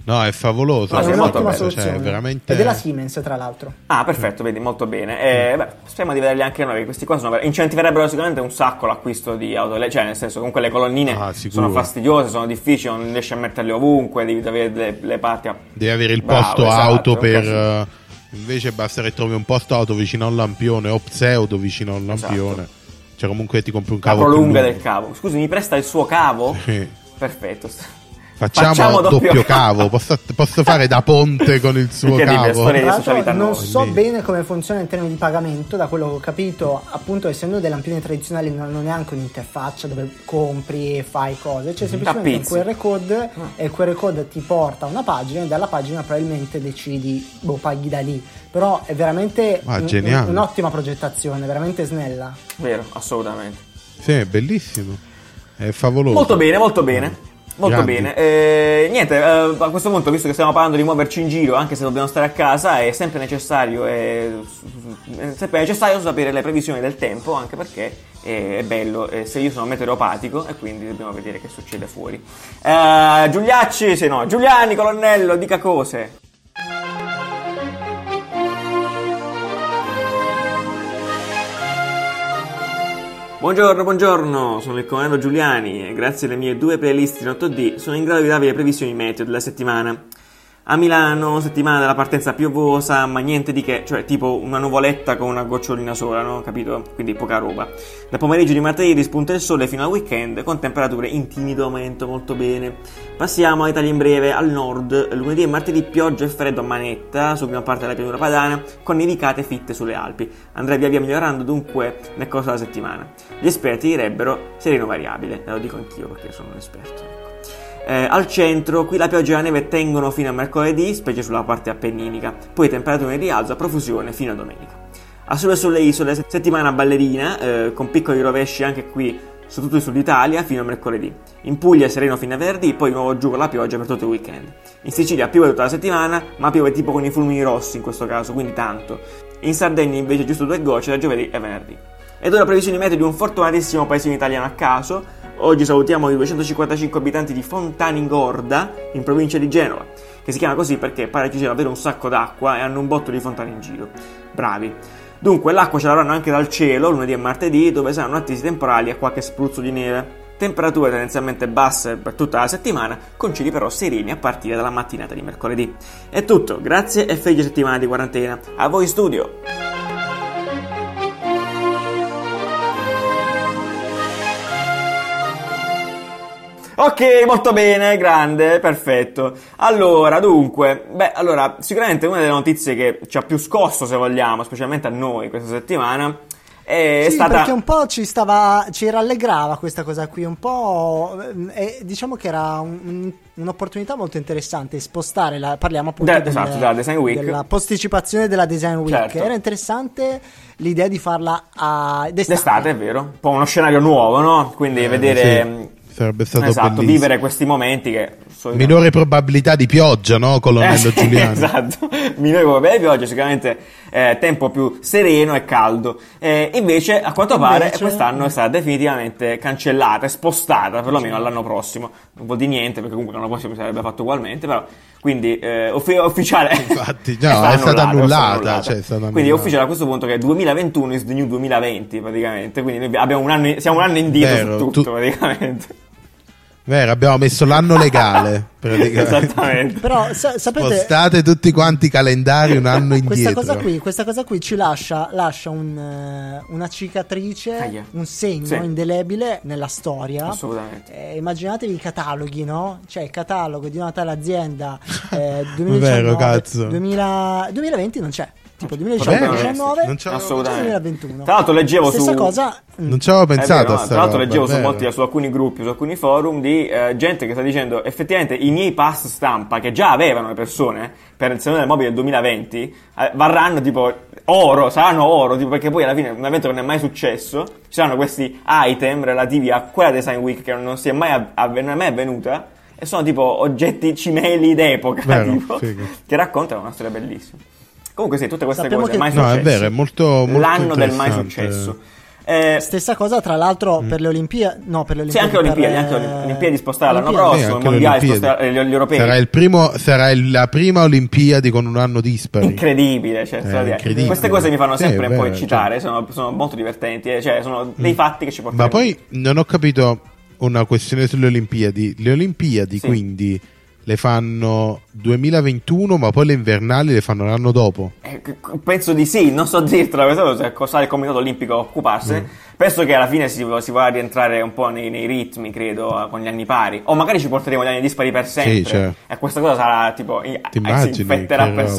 No, è favoloso. No, è sì, è molto bello, soluzione. Cioè, veramente... È la Siemens, tra l'altro. Ah, perfetto, vedi, molto bene. Eh, beh, speriamo di vederli anche noi. Questi qua sono ver- incentiverebbero sicuramente un sacco l'acquisto di auto. Cioè, nel senso, comunque le colonnine Ah, sono fastidiose, sono difficili, non riesci a metterle ovunque, devi avere le, le parti a... Devi avere il Bravo, posto esatto, auto un per... eh, Invece basta che trovi un posto auto vicino a un lampione o pseudo vicino a un lampione. Esatto. Cioè comunque ti compri un La cavo più prolunga lungo. del cavo. Scusi, mi presta il suo cavo? Sì. Perfetto. Facciamo, Facciamo doppio doppio, cavo. Posso, posso fare da ponte con il suo cavo? non so quindi- bene come funziona in termini di pagamento, da quello che ho capito, appunto essendo dei lampioni tradizionali non hanno neanche un'interfaccia dove compri e fai cose, c'è semplicemente un. QR code e il QR code ti porta a una pagina e dalla pagina probabilmente decidi, boh, paghi da lì. Però è veramente Ah, un- un'ottima progettazione, veramente snella. Vero, assolutamente. Sì, è bellissimo. È favoloso. Molto bene, molto bene. Molto Grandi. bene. Eh, niente, eh, a questo punto, visto che stiamo parlando di muoverci in giro, anche se dobbiamo stare a casa, è sempre necessario, è, è sempre necessario sapere le previsioni del tempo, anche perché è, è bello. eh, se io sono meteoropatico e quindi dobbiamo vedere che succede fuori. Eh, Giuliacci, se no, Giuliani, colonnello, dica cose. Buongiorno, buongiorno, sono il colonnello Giuliani e grazie alle mie due playlist in 8D sono in grado di darvi le previsioni meteo della settimana. A Milano, settimana della partenza piovosa, ma niente di che, cioè tipo una nuvoletta con una gocciolina sola, no? Capito? Quindi poca roba. Da pomeriggio di martedì rispunta il sole fino al weekend con temperature in timido aumento, molto bene. Passiamo all'Italia in breve, al nord, lunedì e martedì pioggia e freddo a manetta su prima parte della pianura padana con nevicate fitte sulle Alpi. Andrà via via migliorando dunque nel corso della settimana. Gli esperti direbbero sereno variabile, ve lo dico anch'io perché sono un esperto. Eh, al centro, qui la pioggia e la neve tengono fino a mercoledì, specie sulla parte appenninica, poi temperature in rialzo profusione fino a domenica. A sole sulle isole, settimana ballerina, eh, con piccoli rovesci anche qui su tutto il sud Italia fino a mercoledì. In Puglia sereno fino a venerdì, poi nuovo giù con la pioggia per tutto il weekend. In Sicilia piove tutta la settimana, ma piove tipo con i fulmini rossi in questo caso, quindi tanto. In Sardegna invece giusto due gocce da giovedì e venerdì. Ed ora previsioni meteo di un fortunatissimo paesino italiano a caso. Oggi salutiamo i 255 abitanti di Fontaningorda, in provincia di Genova, che si chiama così perché pare ci sia davvero un sacco d'acqua e hanno un botto di fontane in giro. Bravi. Dunque, l'acqua ce l'avranno anche dal cielo lunedì e martedì, dove saranno attesi temporali e qualche spruzzo di neve. Temperature tendenzialmente basse per tutta la settimana, con cieli però sereni a partire dalla mattinata di mercoledì. È tutto, grazie e felice settimana di quarantena. A voi studio! Ok, molto bene, grande, perfetto. Allora, dunque, beh, allora, sicuramente una delle notizie che ci ha più scosso, se vogliamo, specialmente a noi questa settimana, è sì, stata... perché un po' ci stava, ci rallegrava questa cosa qui, un po' eh, diciamo che era un- un- un'opportunità molto interessante spostare, la, parliamo appunto De- del- esatto, della Design Week. della posticipazione della Design Week. Certo. Era interessante l'idea di farla a d'estate. D'estate, è vero? Un po' uno scenario nuovo, no? Quindi Eh, vedere... sì, sarebbe stato esatto, bellissimo. vivere questi momenti che... solitamente- Minore probabilità di pioggia, no, colonnello Eh, Giuliano? Esatto, minore probabilità di pioggia, sicuramente eh, tempo più sereno e caldo. Eh, invece, a quanto pare, Invece- quest'anno è stata definitivamente cancellata e spostata, perlomeno all'anno prossimo. Non vuol dire niente, perché comunque l'anno prossimo si sarebbe fatto ugualmente, però... Quindi è ufficiale Infatti, no, è stata annullata, cioè, è stata quindi è annullata. ufficiale a questo punto che 2021 is the new 2020 praticamente quindi noi abbiamo un anno, siamo un anno indietro Vero, su tutto tu- praticamente Vero, abbiamo messo l'anno legale. Esattamente. Però sa- sapete, Spostate tutti quanti i calendari un anno questa indietro. cosa, qui, questa cosa qui ci lascia, lascia un, eh, una cicatrice, Ahia. un segno Sì. indelebile nella storia. Assolutamente. Eh, immaginatevi i cataloghi, no? Cioè il catalogo di una tale azienda eh, 2019, Vero, cazzo. 2000 2020 non c'è. Tipo Vabbè, 2019, non c'è- Assolutamente. 2021. Tra l'altro leggevo Stessa su cosa. Non ci avevo pensato vero, no? Tra l'altro leggevo su, molti, su alcuni gruppi, su alcuni forum di eh, gente che sta dicendo effettivamente i miei pass stampa che già avevano le persone per il Salone del Mobile del 2020 eh, varranno tipo oro, saranno oro, tipo, perché poi alla fine un evento che non è mai successo, ci saranno questi item relativi a quella Design Week che non, si è mai av- non è mai avvenuta e sono tipo oggetti cimeli d'epoca Vero, tipo, che raccontano una storia bellissima. Comunque sì, tutte queste Sappiamo cose che- mai No, è vero, è molto, molto L'anno del mai successo. Eh, Stessa cosa, tra l'altro, per le Olimpiadi. No, per le sì, Olimpiadi. anche le Olimpiadi, per, anche le eh, Olimpiadi spostare l'anno. Sì, prossimo, i anche le mondiali spostare gli, gli europei. Sarà, il primo, sarà il- la prima Olimpiadi con un anno dispari. Incredibile, cioè, Eh, incredibile. queste cose mi fanno Sì, sempre è un po' eccitare, sono, sono molto divertenti, eh, cioè sono dei fatti che ci portano. Ma poi non ho capito una questione sulle Olimpiadi. Le Olimpiadi Sì. quindi le fanno 2021, ma poi le invernali le fanno l'anno dopo. Eh, penso di sì, non so dirtelo, questo è cosa il Comitato Olimpico a occuparsene. Mm. Penso che alla fine si, si a rientrare un po' nei, nei ritmi, credo, con gli anni pari. O magari ci porteremo gli anni dispari per sempre. cioè. E questa cosa sarà tipo. Ti eh, si immagini infetterà per roba?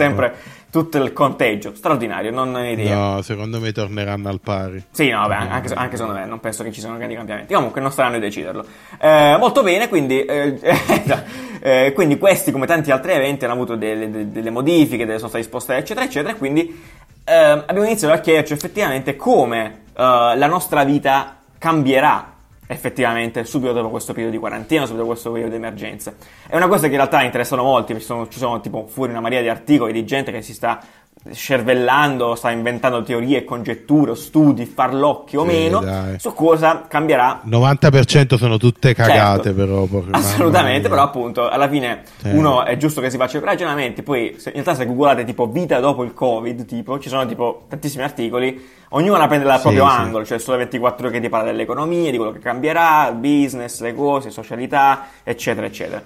Tutto il conteggio. Straordinario, non ho idea. No, secondo me torneranno al pari. Sì, no, vabbè, anche, anche secondo me non penso che ci siano grandi cambiamenti. Comunque non staranno a deciderlo. Eh, molto bene, quindi, eh, eh, quindi questi, come tanti altri eventi, hanno avuto delle, delle- delle modifiche, delle sono stati spostati, eccetera, eccetera. Quindi ehm, abbiamo iniziato a chiederci effettivamente come eh, la nostra vita cambierà effettivamente subito dopo questo periodo di quarantena, subito dopo questo periodo di emergenza. È una cosa che in realtà interessano molti, ci sono, ci sono tipo fuori una marea di articoli di gente che si sta scervellando, sta inventando teorie, congetture, studi, farlocchi o Sì, meno dai. su cosa cambierà 90% sono tutte cagate, Certo. però. Assolutamente, però appunto alla fine Sì. uno è giusto che si faccia i ragionamenti, poi se- in realtà se googlate tipo vita dopo il covid, tipo, ci sono tipo tantissimi articoli, ognuno la prende dal Sì, proprio angolo, cioè solo 24 ore che ti parla dell'economia, di quello che cambierà, il business, le cose, socialità, eccetera, eccetera.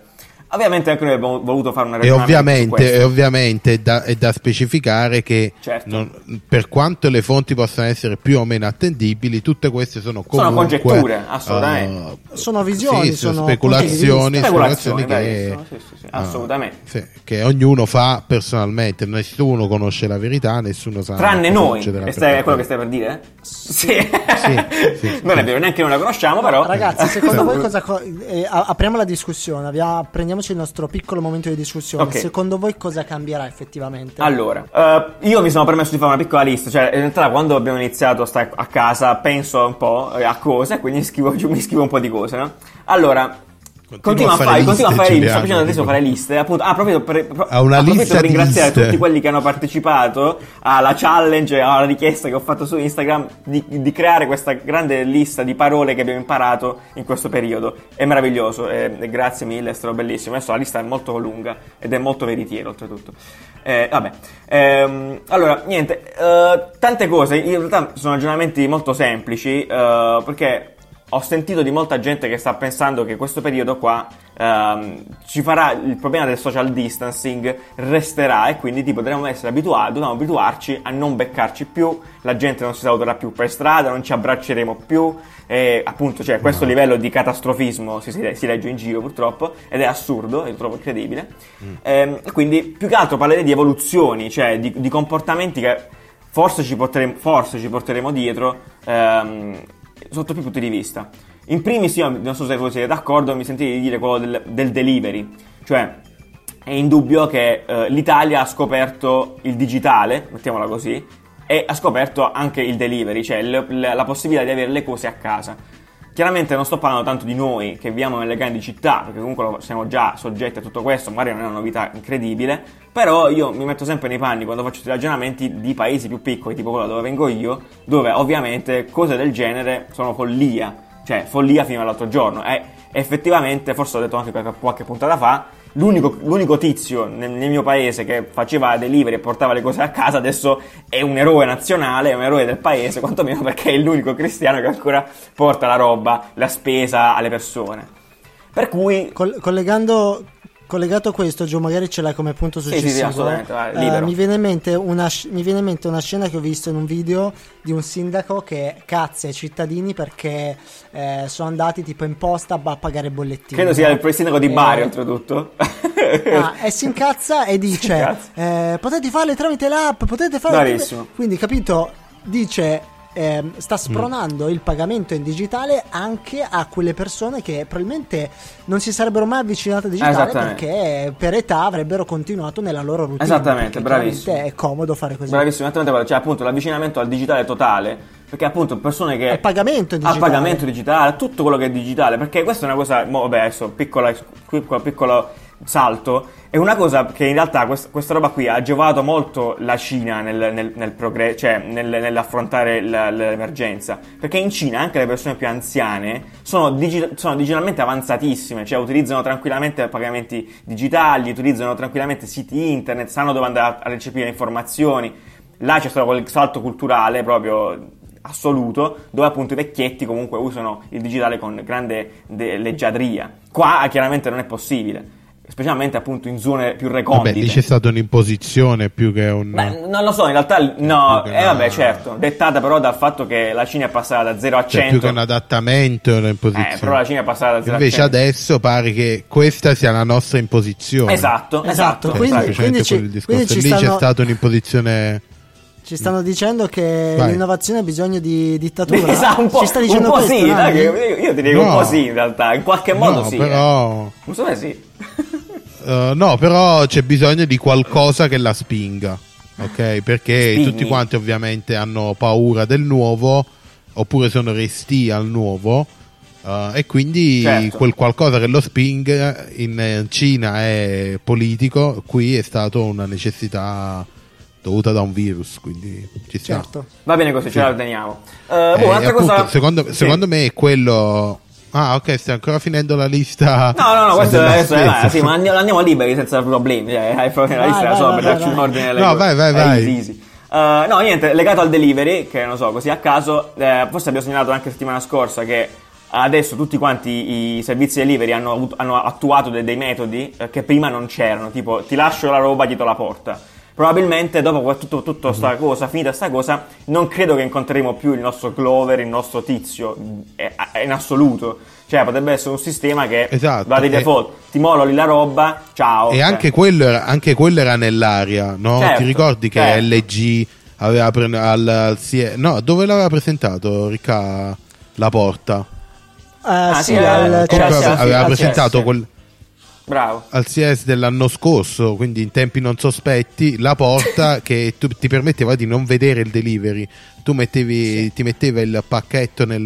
Ovviamente anche noi abbiamo voluto fare una E ragionamento su ovviamente, questo. e ovviamente è, da, è da specificare che Certo. non- per quanto le fonti possano essere più o meno attendibili, tutte queste sono Sono comunque congetture, assolutamente. eh, Sono visioni, sì, sono speculazioni, Speculazioni, speculazioni che, bravissimo, sì, sì, sì, ah, assolutamente. sì, che ognuno fa personalmente. Nessuno conosce la verità, nessuno sa. Tranne noi, e stai- è quello che stai per dire? Sì. sì, non è vero, neanche noi la conosciamo, però. Ragazzi, secondo voi cosa. co- eh, apriamo la discussione. avvia- prendiamoci il nostro piccolo momento di discussione. Ok. Secondo voi cosa cambierà effettivamente? Allora, eh, io mi sono permesso di fare una piccola lista, cioè in realtà quando abbiamo iniziato a stare a casa penso un po' a cose, quindi scrivo, mi scrivo un po' di cose, no? Allora, continua, a fare, continua a fare liste, sto Giuliano, facendo adesso fare liste, appunto, ah, proprio per, pro- approfitto lista per ringraziare liste. tutti quelli che hanno partecipato alla challenge, alla richiesta che ho fatto su Instagram di, di creare questa grande lista di parole che abbiamo imparato in questo periodo. È meraviglioso, e, e grazie mille, è stato bellissimo. Adesso la lista è molto lunga ed è molto veritiera oltretutto. Eh, vabbè, Ehm, allora, niente, eh, tante cose, in realtà sono ragionamenti molto semplici, eh, perché ho sentito di molta gente che sta pensando che questo periodo qua ehm, ci farà il problema del social distancing resterà e quindi tipo dovremmo essere abituati, dobbiamo abituarci a non beccarci più, la gente non si saluterà più per strada, non ci abbracceremo più e appunto cioè questo livello di catastrofismo si, si- legge in giro purtroppo ed è assurdo, io lo trovo incredibile. Ehm, e quindi più che altro parlerei di evoluzioni, cioè di, di comportamenti che forse ci porteremo, forse ci porteremo dietro ehm, sotto più punti di vista. In primis, io non so se voi siete d'accordo, mi sentite di dire quello del, del delivery, cioè è indubbio che eh, l'Italia ha scoperto il digitale, mettiamola così, e ha scoperto anche il delivery, cioè l- l- la possibilità di avere le cose a casa. Chiaramente non sto parlando tanto di noi che viviamo nelle grandi città, perché comunque siamo già soggetti a tutto questo, magari non è una novità incredibile, però io mi metto sempre nei panni quando faccio questi ragionamenti di paesi più piccoli, tipo quello dove vengo io, dove ovviamente cose del genere sono follia, cioè follia fino all'altro giorno. E effettivamente, forse l'ho detto anche qualche, qualche puntata fa, l'unico, l'unico tizio nel, nel mio paese che faceva delivery e portava le cose a casa adesso è un eroe nazionale, è un eroe del paese, quantomeno perché è l'unico cristiano che ancora porta la roba, la spesa alle persone. Per cui... Col- collegando, collegato a questo, Gio, magari ce l'hai come punto Sì, sì, sì, successivo. vai, Eh, libero. mi, viene in mente una, sc- mi viene in mente una scena che ho visto in un video di un sindaco che cazza i cittadini perché eh, sono andati tipo in posta a pagare bollettini. Credo sia il sindaco di Eh, Bari, oltretutto. Ah, e si incazza e dice: incazza. eh, Potete farle tramite l'app, potete farle. Bravissimo. Quindi, capito? Dice. Ehm, Mm. sta spronando il pagamento in digitale anche a quelle persone che probabilmente non si sarebbero mai avvicinate al digitale perché per età avrebbero continuato nella loro routine. Esattamente, bravissimo. È comodo fare così. Bravissimo, esattamente cioè appunto l'avvicinamento al digitale totale, perché appunto persone che... Al pagamento Al digitale. pagamento digitale, tutto quello che è digitale, perché questa è una cosa, mo, vabbè adesso, piccola, piccolo, piccolo salto, è una cosa che in realtà quest- questa roba qui ha agevolato molto la Cina nel, nel, nel progre- cioè nel- nell'affrontare la- l'emergenza, perché in Cina anche le persone più anziane sono, digi- sono digitalmente avanzatissime, cioè utilizzano tranquillamente pagamenti digitali, utilizzano tranquillamente siti internet, sanno dove andare a, recepire informazioni, là c'è stato quel salto culturale proprio assoluto dove appunto i vecchietti comunque usano il digitale con grande de- leggiadria. Qua chiaramente non è possibile specialmente appunto in zone più recondite Vabbè, lì c'è stata un'imposizione più che un... Beh, non lo so, in realtà no, eh una- vabbè certo, dettata però dal fatto che la Cina è passata da 0 a 100 cioè, più che un adattamento eh, un'imposizione. però la Cina è passata da 0 Invece a 100 adesso pare che questa sia la nostra imposizione. Esatto, Esatto, esatto, Cioè, quindi- semplicemente quindi ci- quello il discorso. quindi ci Lì c'è stata un'imposizione... Ci stanno dicendo che Vai. l'innovazione ha bisogno di dittatura. Esatto, un po', Ci sta un dicendo po' questo, sì, dai, io, io ti dico un No. po' sì in realtà, in qualche modo no, sì. eh. però... Non so se sì. Uh, no, però c'è bisogno di qualcosa che la spinga, ok? Perché Spingi. tutti quanti ovviamente hanno paura del nuovo, oppure sono resti al nuovo, uh, e quindi Certo. quel qualcosa che lo spinga in eh, Cina è politico, qui è stato una necessità dovuta da un virus, quindi ci sta. Certo. Va bene così, ce la teniamo. Eh, boh, Eh, un'altra appunto, cosa... secondo, Sì. secondo me è quello... Ah, ok, stai ancora finendo la lista. No, no, no, questo adesso è, eh, sì, ma andiamo, andiamo liberi senza problemi. Cioè, hai proprio la Vai, lista, la vai, so, vai, per vai, darci un vai. ordine. alle No, cose. vai, vai, vai. easy, easy. Eh, no, niente, legato al delivery, che non so, così a caso, eh, forse abbiamo segnalato anche la settimana scorsa che adesso tutti quanti i servizi delivery hanno, avuto- hanno attuato de- dei metodi eh, che prima non c'erano, tipo ti lascio la roba dietro la porta. Probabilmente dopo que- tutto, tutto sta cosa, finita sta cosa, non credo che incontreremo più il nostro Clover, il nostro tizio, in assoluto. Cioè, potrebbe essere un sistema che Esatto, va di e- default, ti molo lì la roba, ciao. E Cioè, anche quello, era, anche quello era nell'aria, no? Certo, Ti ricordi che certo. LG aveva pre- al, al CE no, dove l'aveva presentato Ricca la porta? Eh, sì, sì, al- eh, c'è- Comunque sì, aveva, sì, aveva presentato quel- Bravo. al CS dell'anno scorso, quindi in tempi non sospetti, la porta che tu- ti permetteva di non vedere il delivery. Tu mettevi, ti metteva il pacchetto nel,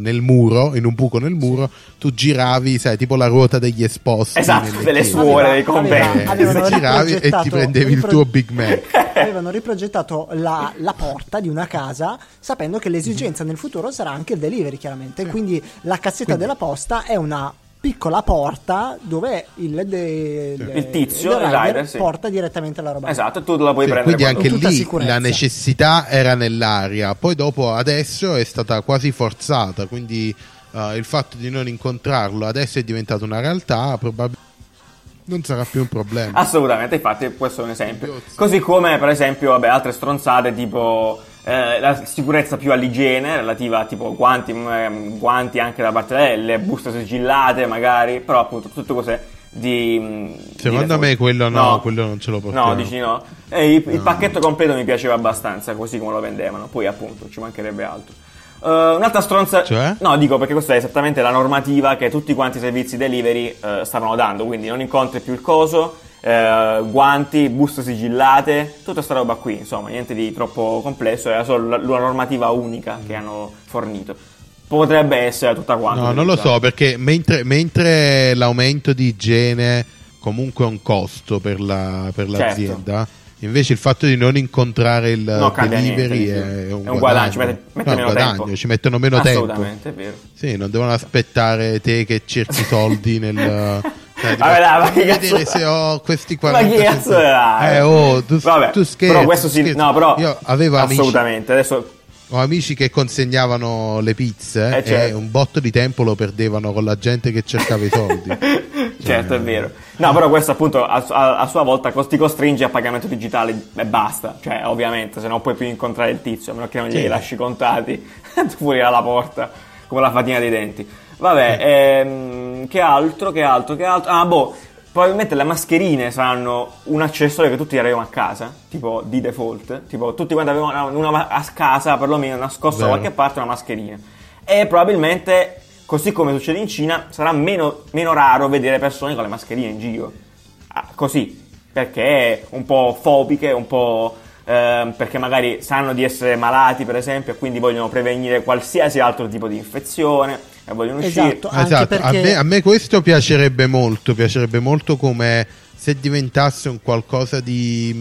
nel muro, in un buco nel muro, tu giravi, sai, tipo la ruota degli esposti. Esatto, delle suore, dei conventi. Eh, avevano giravi e ti prendevi il ripro- tuo Big Mac. avevano riprogettato la, la porta di una casa sapendo che l'esigenza nel futuro sarà anche il delivery chiaramente quindi la cassetta della posta è una piccola porta dove il, de- Il tizio, il rider rider, sì. porta direttamente la roba Esatto, tu la puoi Sì, prendere quindi anche lì sicurezza. la necessità era nell'aria, poi dopo adesso è stata quasi forzata, quindi eh, il fatto di non incontrarlo adesso è diventato una realtà, probabilmente non sarà più un problema. Assolutamente, infatti questo è un esempio. Così come per esempio vabbè, altre stronzate tipo eh, la sicurezza più all'igiene relativa a tipo guanti, mm, guanti anche da parte delle buste sigillate magari, però appunto tutte cose di... mm, di Secondo default. me quello no, quello non ce lo portiamo. No, dici no. E il, il pacchetto completo mi piaceva abbastanza, così come lo vendevano. Poi appunto ci mancherebbe altro. Eh, un'altra stronza... Cioè? No, dico perché questa è esattamente la normativa che tutti quanti i servizi delivery eh, stavano dando, quindi non incontri più il coso, eh, guanti, buste sigillate, tutta sta roba qui, insomma, niente di troppo complesso, era solo la, la normativa unica che hanno fornito. Potrebbe essere tutta quanta. No, non lo so, perché mentre, mentre l'aumento di igiene comunque è un costo per, la- per Certo. l'azienda, invece il fatto di non incontrare il cambia delivery niente, è, un È un guadagno, guadagno. ci mette- mette No, meno guadagno, ci mettono meno tempo. Assolutamente, è vero. Sì, non devono aspettare te che cerchi soldi nel... cioè, tipo, Vabbè, dai, ma che vedere se ho questi Ma 40 che cazzo è? Eh, oh, tu, Vabbè, tu scherzi. però questo scherzi. no, però Io avevo amici... assolutamente. Adesso ho amici che consegnavano le pizze Eh, e certo. un botto di tempo lo perdevano con la gente che cercava i soldi. certo, è vero. No, però questo appunto a, a- a sua volta ti costringe a pagamento digitale e basta. Cioè, ovviamente, se non puoi più incontrare il tizio, a meno che non glieli Sì. lasci contati fuori dalla porta, come la fatina dei denti. Vabbè, ehm, che altro, che altro, che altro? Ah, boh, probabilmente le mascherine saranno un accessorio che tutti avremo a casa, tipo di default. Tipo, tutti quanti avevano una, una a casa, perlomeno nascosta da qualche parte, una mascherina. E probabilmente, così come succede in Cina, sarà meno, meno raro vedere persone con le mascherine in giro. Ah, così, perché un po' fobiche, un po'... ehm, perché magari sanno di essere malati, per esempio, e quindi vogliono prevenire qualsiasi altro tipo di infezione e vogliono uscire. Esatto. Anche Esatto, a, perché- me, a me questo piacerebbe molto, piacerebbe molto come se diventasse un qualcosa di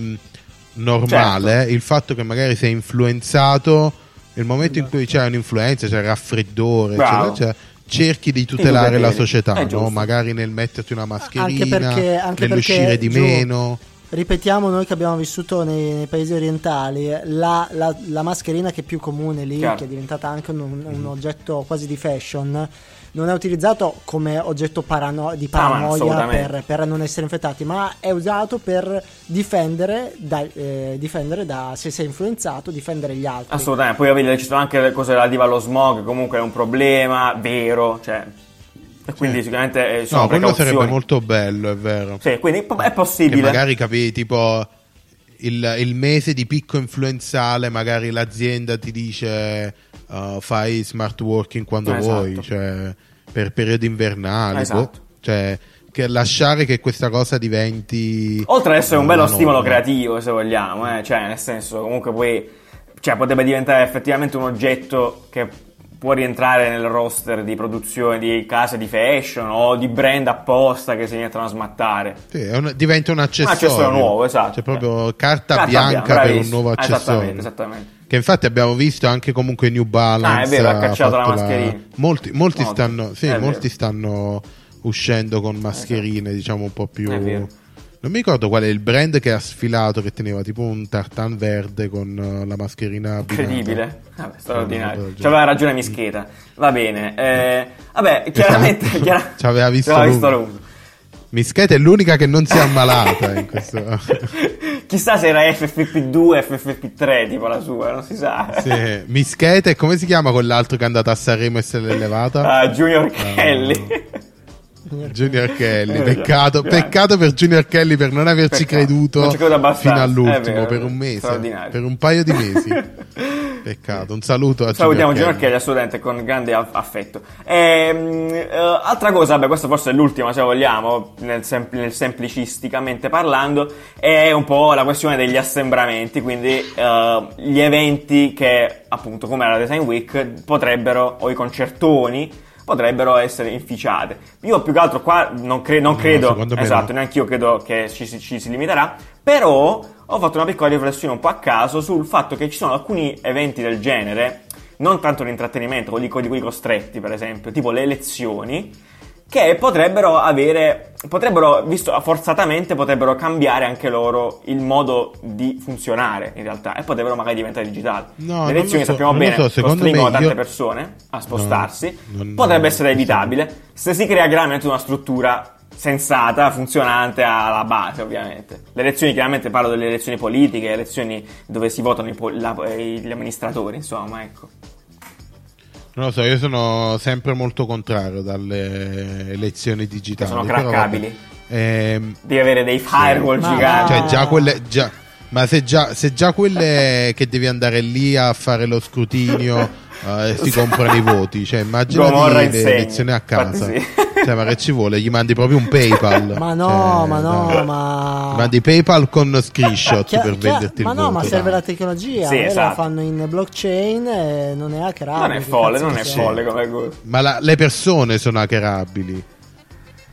mh, normale, Certo. il fatto che magari sei influenzato, nel momento in cui c'è un'influenza, c'è il raffreddore, Bravo. eccetera, eccetera, cerchi di tutelare la società, È no? magari nel metterti una mascherina, Anche perché- anche nell'uscire perché, di meno. Ripetiamo noi che abbiamo vissuto nei, nei paesi orientali, la, la- la mascherina che è più comune lì, Chiaro. che è diventata anche un, un oggetto quasi di fashion, non è utilizzato come oggetto parano- di Ah, paranoia assolutamente. per, per non essere infettati, ma è usato per difendere da, eh, difendere da se sei influenzato, difendere gli altri. Assolutamente, poi vedete, ci sono anche le cose relative allo smog, comunque è un problema vero, cioè... E quindi Sì. sicuramente eh, sono No, quello sarebbe molto bello, è vero. Sì, quindi è Che possibile. magari capi tipo il, il mese di picco influenzale, magari l'azienda ti dice uh, fai smart working quando Esatto. vuoi, cioè per periodi invernali, Esatto. boh. cioè che lasciare che questa cosa diventi Oltre ad essere un bello stimolo norma. creativo, se vogliamo, eh, cioè, nel senso, comunque poi, cioè, potrebbe diventare effettivamente un oggetto che può rientrare nel roster di produzione di case di fashion o di brand apposta che si mettono a smattare. Sì, un- diventa un accessorio. accessorio nuovo, esatto. Cioè proprio carta, Carta bianca per un nuovo accessorio. Esattamente, esattamente. Che infatti abbiamo visto anche comunque New Balance. Ah, è vero, ha cacciato la mascherina. Molti, molti Molti. stanno, sì, molti stanno uscendo con mascherine, diciamo un po' più. Non mi ricordo qual è il brand che ha sfilato che teneva tipo un tartan verde con eh, la mascherina. Incredibile, vabbè, straordinario. C'aveva ragione Mischeta. Va bene. Eh, vabbè, chiaramente. Esatto. chiara- Ci aveva visto ci aveva visto lungo. Mischeta è l'unica che non si è ammalata in questo. Chissà se era FFP2 FFP3 tipo la sua, non si sa. Sì, Mischeta e come si chiama quell'altro che è andato a Sanremo e se l'è levata? Ah, Junior Kelly. Junior Kelly, Eh, peccato, peccato per Junior Kelly per non averci Peccato. creduto fino all'ultimo, vero, per un mese, per un paio di mesi. Peccato, un saluto a Salutiamo Junior Junior Kelly. Assolutamente con grande aff- affetto. Ehm, eh, altra cosa, vabbè, questa forse è l'ultima se vogliamo, nel, sem- nel semplicisticamente parlando, è un po' la questione degli assembramenti, quindi eh, gli eventi che appunto come la Design Week potrebbero, o i concertoni, potrebbero essere inficiate. Io più che altro qua non, cre- non No, credo, esatto, neanche io credo che ci, si- ci si limiterà, però ho fatto una piccola riflessione un po' a caso sul fatto che ci sono alcuni eventi del genere, non tanto l'intrattenimento, quelli, quelli, quelli costretti per esempio, tipo le elezioni, che potrebbero avere, potrebbero, visto forzatamente, potrebbero cambiare anche loro il modo di funzionare in realtà e potrebbero magari diventare digitali. No, le non elezioni so, sappiamo non bene so, costringono tante io- persone a spostarsi, non- potrebbe essere non- evitabile se si crea chiaramente una struttura sensata, funzionante alla base, ovviamente. Le elezioni, chiaramente parlo delle elezioni politiche, elezioni dove si votano i la- eh, gli amministratori, insomma, ecco. Non lo so, io sono sempre molto contrario dalle elezioni digitali. Che sono craccabili. Ehm, Devi avere dei firewall Ma- giganti. Cioè, già quelle. Già, ma se già, se già quelle che devi andare lì a fare lo scrutinio eh, si comprano i voti, cioè immagina le elezioni a casa. Infatti sì. Cioè, ma che ci vuole? Gli mandi proprio un PayPal. Ma no, Cioè, ma no, dai. ma... Mandi PayPal con screenshot Chia- per chia- venderti ma il no, voto. ma dai. serve la tecnologia. Sì, esatto. la fanno in blockchain e non è hackerabile. Non è folle, non è folle come. Ma la- le persone sono hackerabili.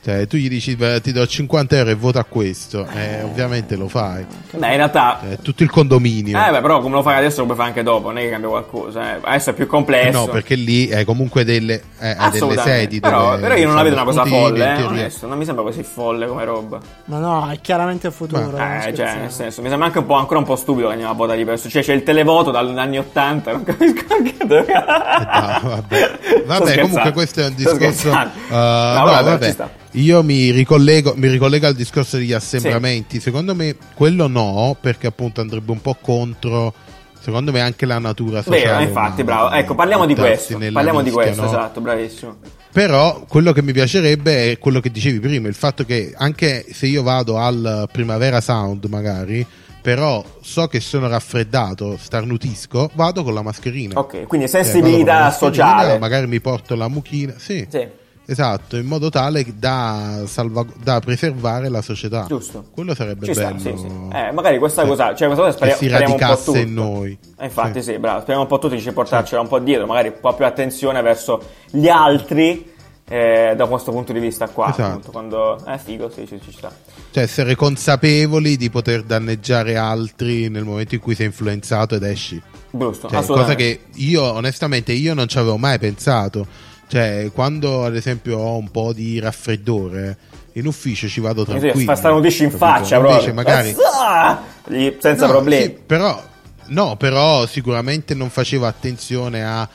Cioè, tu gli dici ti do 50 euro e vota a questo, eh, ovviamente lo fai. Beh, in realtà. Cioè, tutto il condominio. Eh, beh, però come lo fai adesso lo puoi fare anche dopo, non è che cambia qualcosa. Eh. Adesso è più complesso. No, perché lì è comunque delle, eh, ha delle Assolutamente. sedi. Però, dove però io non la vedo una cosa folle, eh, onesto, non mi sembra così folle come roba. Ma no, è chiaramente il futuro. non Eh, cioè, nel senso, mi sembra anche un po', ancora un po' stupido che andiamo a votare di persone. Cioè, c'è il televoto dagli anni 80, non capisco anche dove. Eh, no, vabbè, Vabbè, comunque questo è un discorso. uh, No, no, vabbè, vabbè. ci sta. Io mi ricollego, mi ricollego al discorso degli assembramenti. Secondo me quello no, perché appunto andrebbe un po' contro. Secondo me anche la natura sociale. Vero, infatti, umana, bravo. Ecco, parliamo di questo. Parliamo di mischia, questo, no? esatto, bravissimo. Però quello che mi piacerebbe è quello che dicevi prima, il fatto che anche se io vado al Primavera Sound magari, però so che sono raffreddato, starnutisco, vado con la mascherina. Ok, quindi Cioè, sensibilità la mascherina, sociale. Magari mi porto la mucchina. Sì, Sì, esatto, in modo tale da, salva- da preservare la società. giusto. Quello sarebbe Ci sta, bello. sì, sì. Eh, magari questa Sì. cosa, cioè questa cosa speriamo, si radicasse in noi. Eh, infatti, Sì. sì. bravo. Speriamo un po' tutti di ci portarcela un po' dietro, magari un po' più attenzione verso gli altri eh, da questo punto di vista qua. Esatto. appunto, quando è figo, sì, ci, ci sta. Cioè essere consapevoli di poter danneggiare altri nel momento in cui sei influenzato ed esci. Giusto, Cioè, cosa che io onestamente io non ci avevo mai pensato. Cioè, quando ad esempio ho un po' di raffreddore, in ufficio ci vado tranquillo. fa starnutisci in capito? faccia, Invece proprio. magari Ah! Gli- senza No, problemi. sì, però no, però sicuramente non facevo attenzione a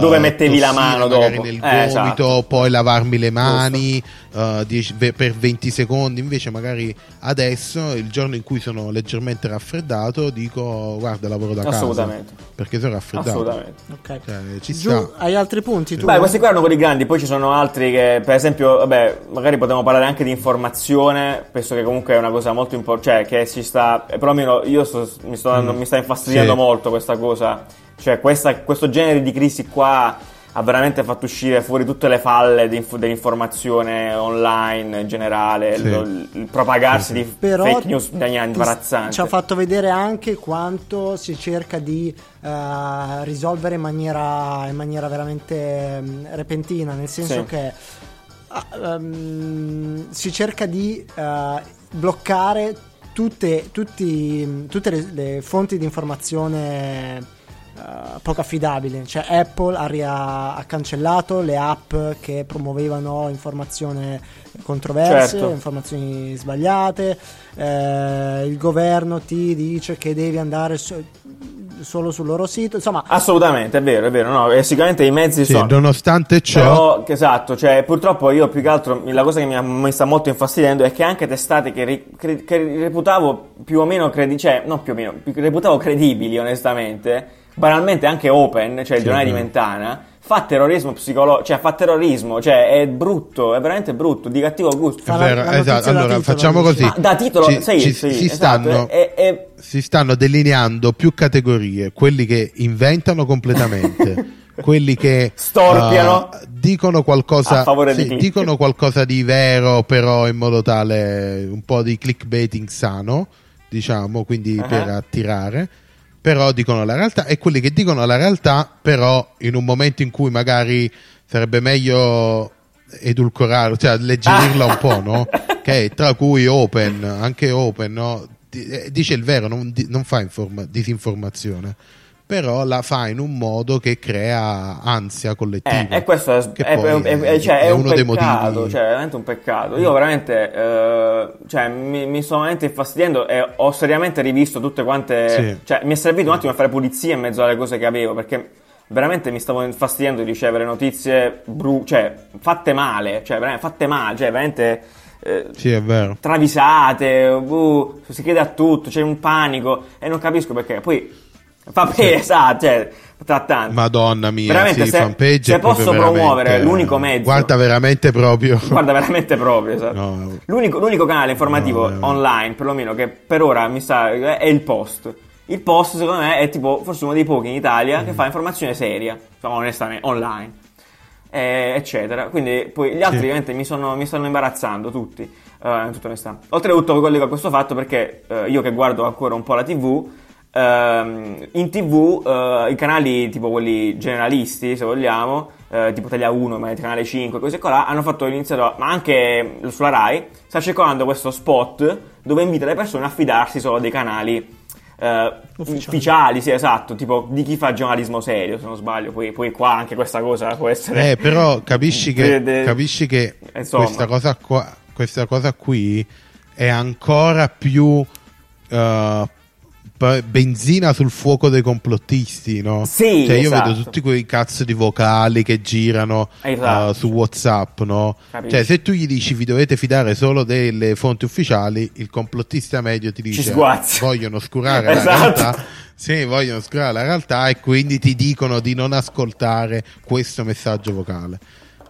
Dove mettevi la mano magari dopo. nel Eh, gomito, esatto. poi lavarmi le mani eh, dieci- per 20 secondi. Invece, magari adesso, il giorno in cui sono leggermente raffreddato, dico guarda, lavoro da casa Assolutamente. perché sono raffreddato. Assolutamente. Ok. Cioè, ci Giù, sta. hai altri punti tu? Beh, questi qua erano quelli grandi, poi ci sono altri che, per esempio, vabbè, magari potremmo parlare anche di informazione, penso che comunque è una cosa molto importante, cioè che ci sta, eh, però almeno io sto- mi, sto dando- mi sta infastidendo Sì. molto questa cosa, cioè questa- questo genere di crisi qua ha veramente fatto uscire fuori tutte le falle dell'informazione online in generale, Sì. lo- il propagarsi di Però fake news in maniera imbarazzante. Ci ha fatto vedere anche quanto si cerca di eh, risolvere in maniera, in maniera veramente mm, repentina, nel senso Sì. che ah, ehm, si cerca di eh, bloccare tutte, tutti- tutte le, le fonti di informazione eh, poco affidabili. Cioè Apple ha, ria- ha cancellato le app che promuovevano informazione controverse, Certo. informazioni sbagliate. eh, il governo ti dice che devi andare so- solo sul loro sito. Insomma, Assolutamente, è vero, è vero, no, e sicuramente i mezzi Sì, sono... nonostante ciò, Però, esatto, cioè, purtroppo io più che altro la cosa che mi, ha- mi sta molto infastidendo è che anche testate che, ri- cre- che reputavo più o meno credibili, cioè, non più o meno, reputavo credibili onestamente, banalmente anche Open, cioè il Sì, giornale di. Mentana, fa terrorismo psicologico, cioè fa terrorismo, cioè è brutto, è veramente brutto, di cattivo gusto. è la- vero, la esatto. Allora, titolo, facciamo così. Ma da titolo, Ci- sai, ci- sì, si esatto, stanno è- è- si stanno delineando più categorie, quelli che inventano completamente, quelli che Storpiano. eh, dicono qualcosa, A favore sì, di dicono qualcosa di vero, però in modo tale un po' di clickbaiting sano, diciamo, quindi Ah. per attirare. Però dicono la realtà e quelli che dicono la realtà, però in un momento in cui magari sarebbe meglio edulcorare, cioè alleggerirla un po', no? Che tra cui Open, anche Open, no? Eh, Dice il vero, non, non fa informa- disinformazione, però la fa in un modo che crea ansia collettiva. Eh, e questo è, è- è- cioè, è un uno dei peccato, motivi- cioè, è veramente un peccato. Io veramente, eh, cioè, mi, mi sto veramente infastidendo e ho seriamente rivisto tutte quante... Sì. Cioè, mi è servito un attimo a fare pulizia in mezzo alle cose che avevo, perché veramente mi stavo infastidendo di ricevere notizie bru- cioè, fatte male, cioè, veramente fatte male, cioè, veramente... eh, Sì, è vero. travisate, uh, si chiede a tutto, c'è un panico e non capisco perché. Poi fa bene, esatto, cioè, tra tanti. Madonna mia, Veramente, sì, se- fanpage se posso promuovere l'unico mezzo- Guarda veramente proprio. Guarda, veramente proprio. esatto. No. L'unico, l'unico canale informativo No, online, perlomeno, che per ora mi sta. è il post. Il post, secondo me, è tipo forse uno dei pochi in Italia Mm. che fa informazione seria, insomma, onestamente, online, eh, eccetera. Quindi, poi gli altri, Sì. ovviamente, mi, sono- mi stanno imbarazzando tutti, eh, in tutta onestà. Oltretutto, collego a questo fatto perché eh, io che guardo ancora un po' la TV. Ehm, in tv eh, i canali tipo quelli generalisti se vogliamo eh, tipo Italia 1, ma canale 5, cose là, hanno fatto iniziato, ma anche sulla Rai, sta circolando questo spot dove invita le persone a fidarsi solo dei canali eh, Ufficiali. ufficiali, sì, esatto, tipo di chi fa giornalismo serio, se non sbaglio, poi, poi qua anche questa cosa può essere... Eh, però capisci che, De- de- capisci che questa, cosa qua, questa cosa qui è ancora più benzina sul fuoco dei complottisti, no? Sì, cioè io esatto. vedo tutti quei cazzo di vocali che girano Esatto. eh, su WhatsApp, no? Capisci. Cioè se tu gli dici vi dovete fidare solo delle fonti ufficiali, il complottista medio ti dice vogliono oscurare Esatto. la realtà. Sì, vogliono oscurare la realtà e quindi ti dicono di non ascoltare questo messaggio vocale.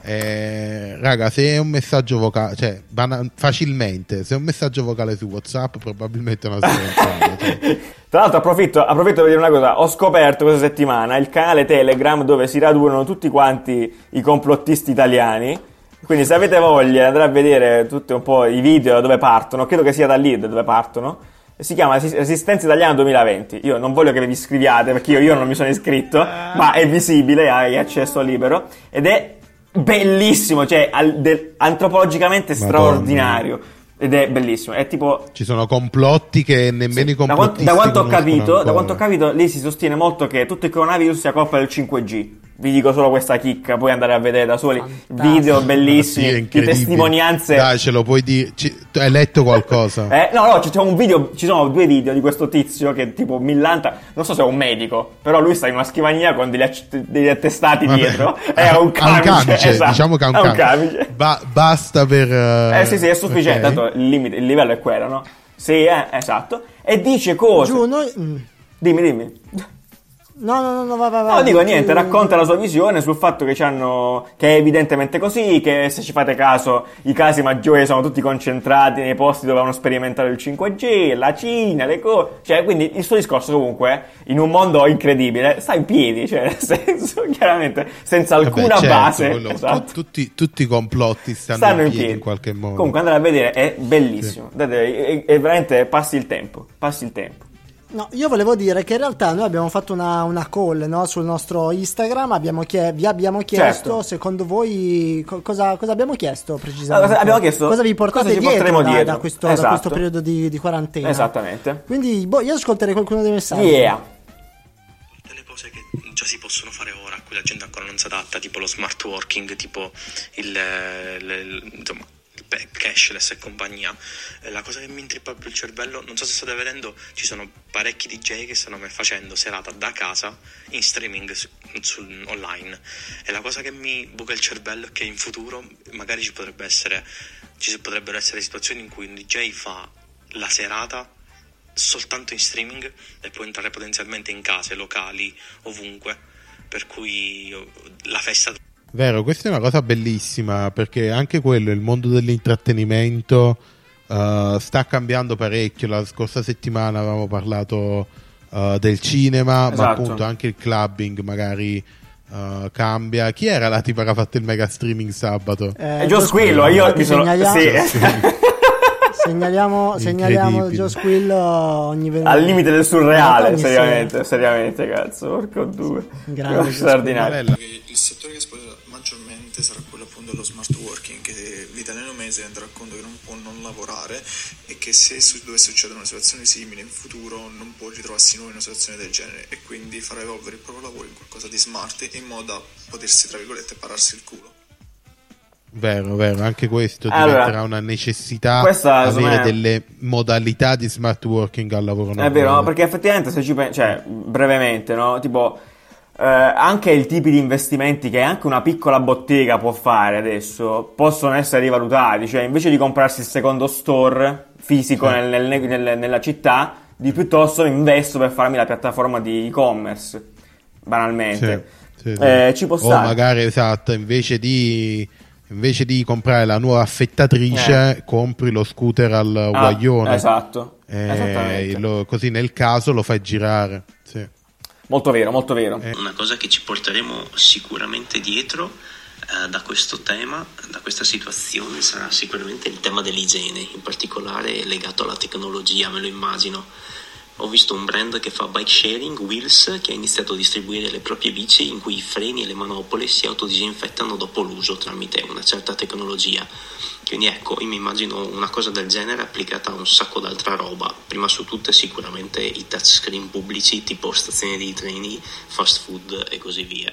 Eh, raga, se è un messaggio vocale, cioè bana- facilmente, se è un messaggio vocale su WhatsApp, probabilmente una stronzata. cioè. Tra l'altro approfitto, approfitto per dire una cosa, ho scoperto questa settimana il canale Telegram dove si radunano tutti quanti i complottisti italiani, quindi se avete voglia di andare a vedere tutti un po' i video da dove partono, credo che sia da lì da dove partono, si chiama Resist- Resistenza Italiana 2020, io non voglio che vi iscriviate perché io, io non mi sono iscritto, ma è visibile, hai accesso libero ed è bellissimo, cioè al- del- antropologicamente Madonna. straordinario ed è bellissimo, è tipo Ci sono complotti che nemmeno i da, quanto, complottisti da quanto ho capito, da ancora. quanto ho capito, lì si sostiene molto che tutto il coronavirus sia colpa del 5G. Vi dico solo questa chicca, puoi andare a vedere da soli Fantastico. video bellissimi è di testimonianze. Dai, ce lo puoi dire. Ci- hai letto qualcosa? Eh, no, no, ci, c'è un video, ci sono due video di questo tizio che tipo millanta, non so se è un medico, però lui sta in una scrivania con degli, acc- degli attestati Vabbè. dietro, è un Ha camice, esatto, diciamo che ha un è un camice. camice. Ba- basta per. eh, Eh sì, sì, è sufficiente, ok. tanto il, limite, il livello è quello, no? Sì, eh, esatto. E dice cose. Giù, noi... mm. Dimmi, dimmi. No, no, no, no, vai, vai, vai. No, dico niente, racconta la sua visione sul fatto che, c'hanno, che è evidentemente così, che se ci fate caso i casi maggiori sono tutti concentrati nei posti dove hanno sperimentato il 5G, la Cina, le cose. Cioè, quindi il suo discorso comunque, in un mondo incredibile, sta in piedi, cioè, nel senso, chiaramente, senza Vabbè, alcuna certo, base. quello- esatto. tu- tutti, tutti i complotti stanno, Stanno in in piedi piedi in qualche modo. Comunque andare a vedere è bellissimo. Date- è, è veramente passi il tempo. Passi il tempo. No, io volevo dire che in realtà noi abbiamo fatto una, una call no, sul nostro Instagram, abbiamo chie- vi abbiamo chiesto Certo. secondo voi co- cosa, cosa abbiamo chiesto precisamente? Allora, abbiamo chiesto cosa vi portate cosa dietro, da, dietro. da questo, da Esatto. questo periodo di, di quarantena. Esattamente. Quindi boh, io ascolterei qualcuno dei messaggi. Yeah. delle cose che già si possono fare ora, a cui la gente ancora non si adatta, tipo lo smart working, tipo il, eh, le- il- insomma, il pe- cashless e compagnia. Eh, La cosa che mi intrippa più il cervello, non so se state vedendo, ci sono parecchi DJ che stanno facendo serata da casa in streaming su- sul- online. E la cosa che mi buca il cervello è che in futuro magari ci potrebbe essere, ci potrebbero essere situazioni in cui un DJ fa la serata soltanto in streaming e può entrare potenzialmente in case, locali, ovunque. Per cui la festa Vero, questa è una cosa bellissima perché anche quello, il mondo dell'intrattenimento eh, sta cambiando parecchio. La scorsa settimana avevamo parlato eh, del cinema, ma Esatto. appunto anche il clubbing magari eh, cambia. Chi era la tipa che ha fatto il mega streaming sabato? Eh, È Gio Squillo, io mi sono... Sì. segnaliamo, segnaliamo. Gio Squillo ogni venerdì. Al limite del surreale, Ogni seriamente, seriamente, cazzo, porco due. Grande, straordinario. Il settore che esploderà maggiormente sarà quello appunto dello smart working, che l'italiano si renderà conto che non può non lavorare e che se su- dovesse succedere una situazione simile in futuro non può ritrovarsi nuovo in una situazione del genere e quindi farà evolvere il proprio lavoro in qualcosa di smart in modo da potersi, tra virgolette, pararsi il culo. Vero, vero, anche questo Allora, diventerà una necessità questa, avere me- delle modalità di smart working al lavoro È vero, no? perché effettivamente se ci pensi, cioè, brevemente, no? Tipo, eh, anche i tipi di investimenti che anche una piccola bottega può fare adesso possono essere rivalutati, cioè invece di comprarsi il secondo store fisico Sì. nel- nel- nel- nella città, di piuttosto investo per farmi la piattaforma di e-commerce, banalmente. Sì, sì. Eh, ci può o stare. magari esatto, invece di, invece di comprare la nuova affettatrice, compri lo scooter al Ah, guaglione. Esatto, Eh, lo- così nel caso lo fai girare. Sì. Molto vero, molto vero. Eh. Una cosa che ci porteremo sicuramente dietro eh, da questo tema, da questa situazione, sarà sicuramente il tema dell'igiene, in particolare legato alla tecnologia, me lo immagino, Ho visto un brand che fa bike sharing, Wheels, che ha iniziato a distribuire le proprie bici in cui i freni e le manopole si autodisinfettano dopo l'uso tramite una certa tecnologia. Quindi ecco, io mi immagino una cosa del genere applicata a un sacco d'altra roba. Prima su tutte sicuramente i touchscreen pubblici tipo stazioni di treni, fast food e così via.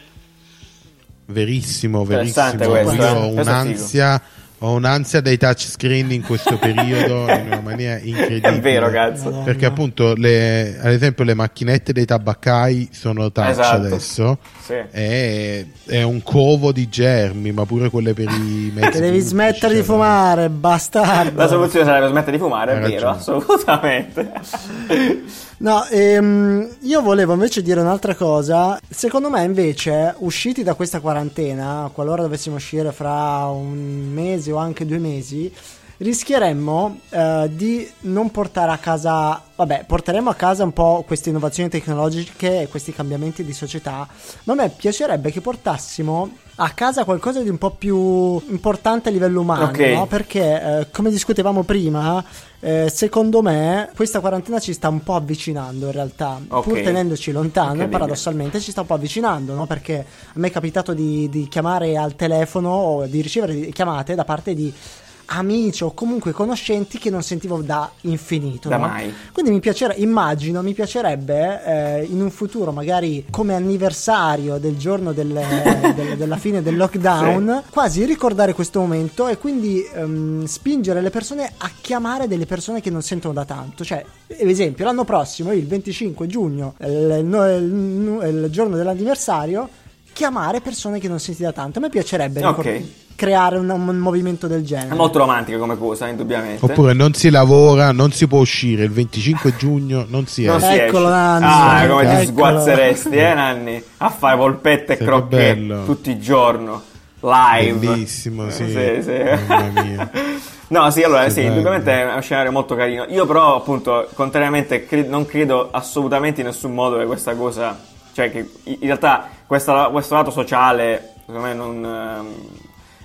Verissimo, verissimo. Io eh. ho un'ansia, ho un'ansia dei touchscreen in questo periodo in una maniera incredibile. È vero, cazzo. Perché appunto, le- ad esempio, le macchinette dei tabaccai sono touch Esatto. adesso. Sì. È, è un covo di germi, ma pure quelle per i mezzi. Devi pubblici, smettere di cioè, fumare, bastardo. La soluzione sarebbe smettere di fumare, è vero, assolutamente. No, ehm, io volevo invece dire un'altra cosa. Secondo me, invece, usciti da questa quarantena, qualora dovessimo uscire fra un mese o anche due mesi, rischieremmo eh, di non portare a casa. Vabbè, porteremo a casa un po' queste innovazioni tecnologiche e questi cambiamenti di società. Ma a me piacerebbe che portassimo a casa qualcosa di un po' più importante a livello umano, Ok. no? Perché, eh, come discutevamo prima, eh, secondo me questa quarantena ci sta un po' avvicinando in realtà, Ok. pur tenendoci lontano, Incredibile. paradossalmente ci sta un po' avvicinando, no? Perché a me è capitato di, di chiamare al telefono o di ricevere chiamate da parte di amici o comunque conoscenti che non sentivo da infinito. Da no? mai. Quindi mi piacere, immagino, mi piacerebbe eh, in un futuro, magari come anniversario del giorno del- del- della fine del lockdown, quasi ricordare questo momento e quindi ehm, spingere le persone a chiamare delle persone che non sentono da tanto. Cioè, ad esempio, l'anno prossimo, il 25 giugno, il, il- il giorno dell'anniversario, chiamare persone che non senti da tanto. A me piacerebbe Ok. ricor- creare un, un movimento del genere. È molto romantica come cosa, indubbiamente. Oppure non si lavora, non si può uscire il 25 giugno, non si Non esce. Eccolo. Nanni. Ah, come ti sguazzeresti, eh, Nanni? A fare polpette e crocchè bello. tutti i giorni. Live. Bellissimo, sì. Sì, sì. Mamma mia. No, sì, allora, sì, indubbiamente è uno scenario molto carino. Io però, appunto, contrariamente, cre- non credo assolutamente in nessun modo che questa cosa... Cioè, che in realtà questa- questo lato sociale, secondo me, non... ehm,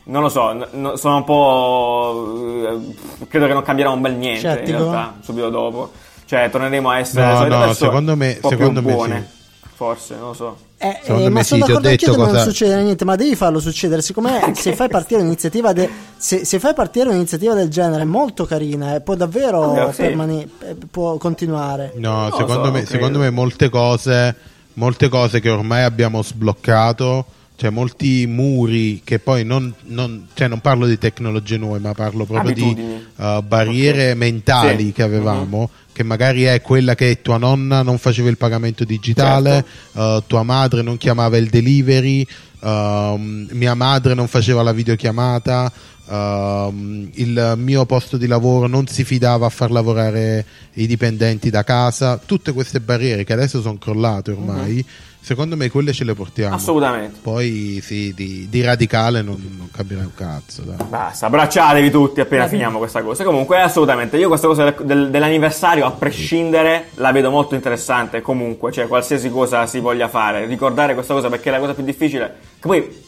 non lo so, no- sono un po'... eh, credo che non cambierà un bel niente, Scettico? in realtà, subito dopo. Cioè, torneremo a essere... No, no, secondo me- secondo me buone. Forse, non lo so. Eh, eh, ma sì, sono d'accordo anch'io che non cosa- succede niente, ma devi farlo succedere. Siccome se fai partire un'iniziativa, de- se, se fai partire un'iniziativa del genere molto carina e può davvero Davvero, sì. permane- eh, può continuare. No, lo secondo, so, me, non secondo me molte cose, molte cose che ormai abbiamo sbloccato, cioè molti muri che poi non, non- cioè non parlo di tecnologie nuove, ma parlo proprio Abitudini. di uh, barriere Ok. mentali Sì. che avevamo, che magari è quella che tua nonna non faceva il pagamento digitale, Certo. uh, tua madre non chiamava il delivery, um, mia madre non faceva la videochiamata. Um, il mio posto di lavoro non si fidava a far lavorare i dipendenti da casa, tutte queste barriere che adesso sono crollate ormai, secondo me quelle ce le portiamo. Assolutamente. Poi sì, di, di radicale non, non cambierà un cazzo. Dai. Basta, abbracciatevi tutti appena finiamo questa cosa. Comunque, assolutamente, io questa cosa del- del- dell'anniversario, a prescindere, la vedo molto interessante. Comunque, cioè, qualsiasi cosa si voglia fare, ricordare questa cosa perché è la cosa più difficile. Che poi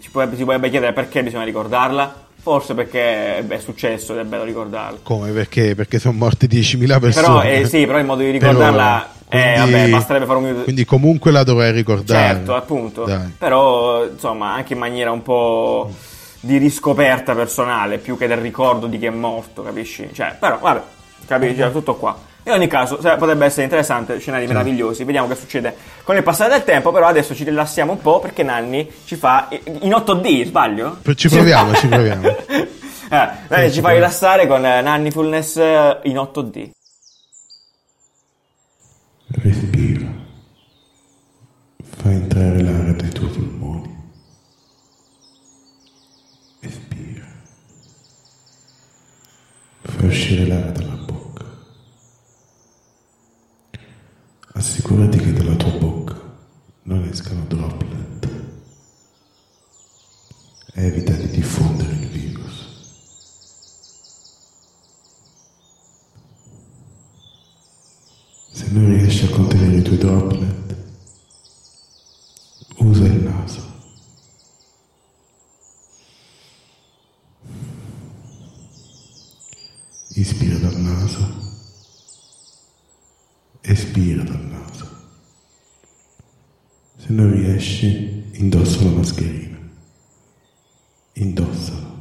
ci potrebbe, si potrebbe chiedere perché bisogna ricordarla. Forse perché è successo ed è bello ricordarlo. Come? Perché? Perché sono morte 10.000 persone. Però, eh, sì, però il modo di ricordarla, eh, quindi- vabbè, basterebbe fare un minuto. Quindi comunque la dovrei ricordare. Certo, appunto. Dai. Però, insomma, anche in maniera un po' di riscoperta personale, più che del ricordo di chi è morto, capisci? Cioè, però, vabbè, capisci, tutto qua. In ogni caso, se- potrebbe essere interessante, scenari meravigliosi. Vediamo che succede con il passare del tempo, però adesso ci rilassiamo un po' perché Nanni ci fa in 8D, sbaglio? Ci proviamo, ci proviamo. Eh, Nanni ci fa rilassare con Nanni Fullness eh, in 8D. Respira. Fai entrare l'aria dai tuoi polmoni. Espira. Fai uscire l'aria dalla Assicurati che dalla tua bocca non escano droplet. Evita di diffondere il virus. Se non riesci a contenere i tuoi droplet, usa il naso. Ispira dal naso, respira dal naso. Se non riesci, indossa la mascherina. Indossala,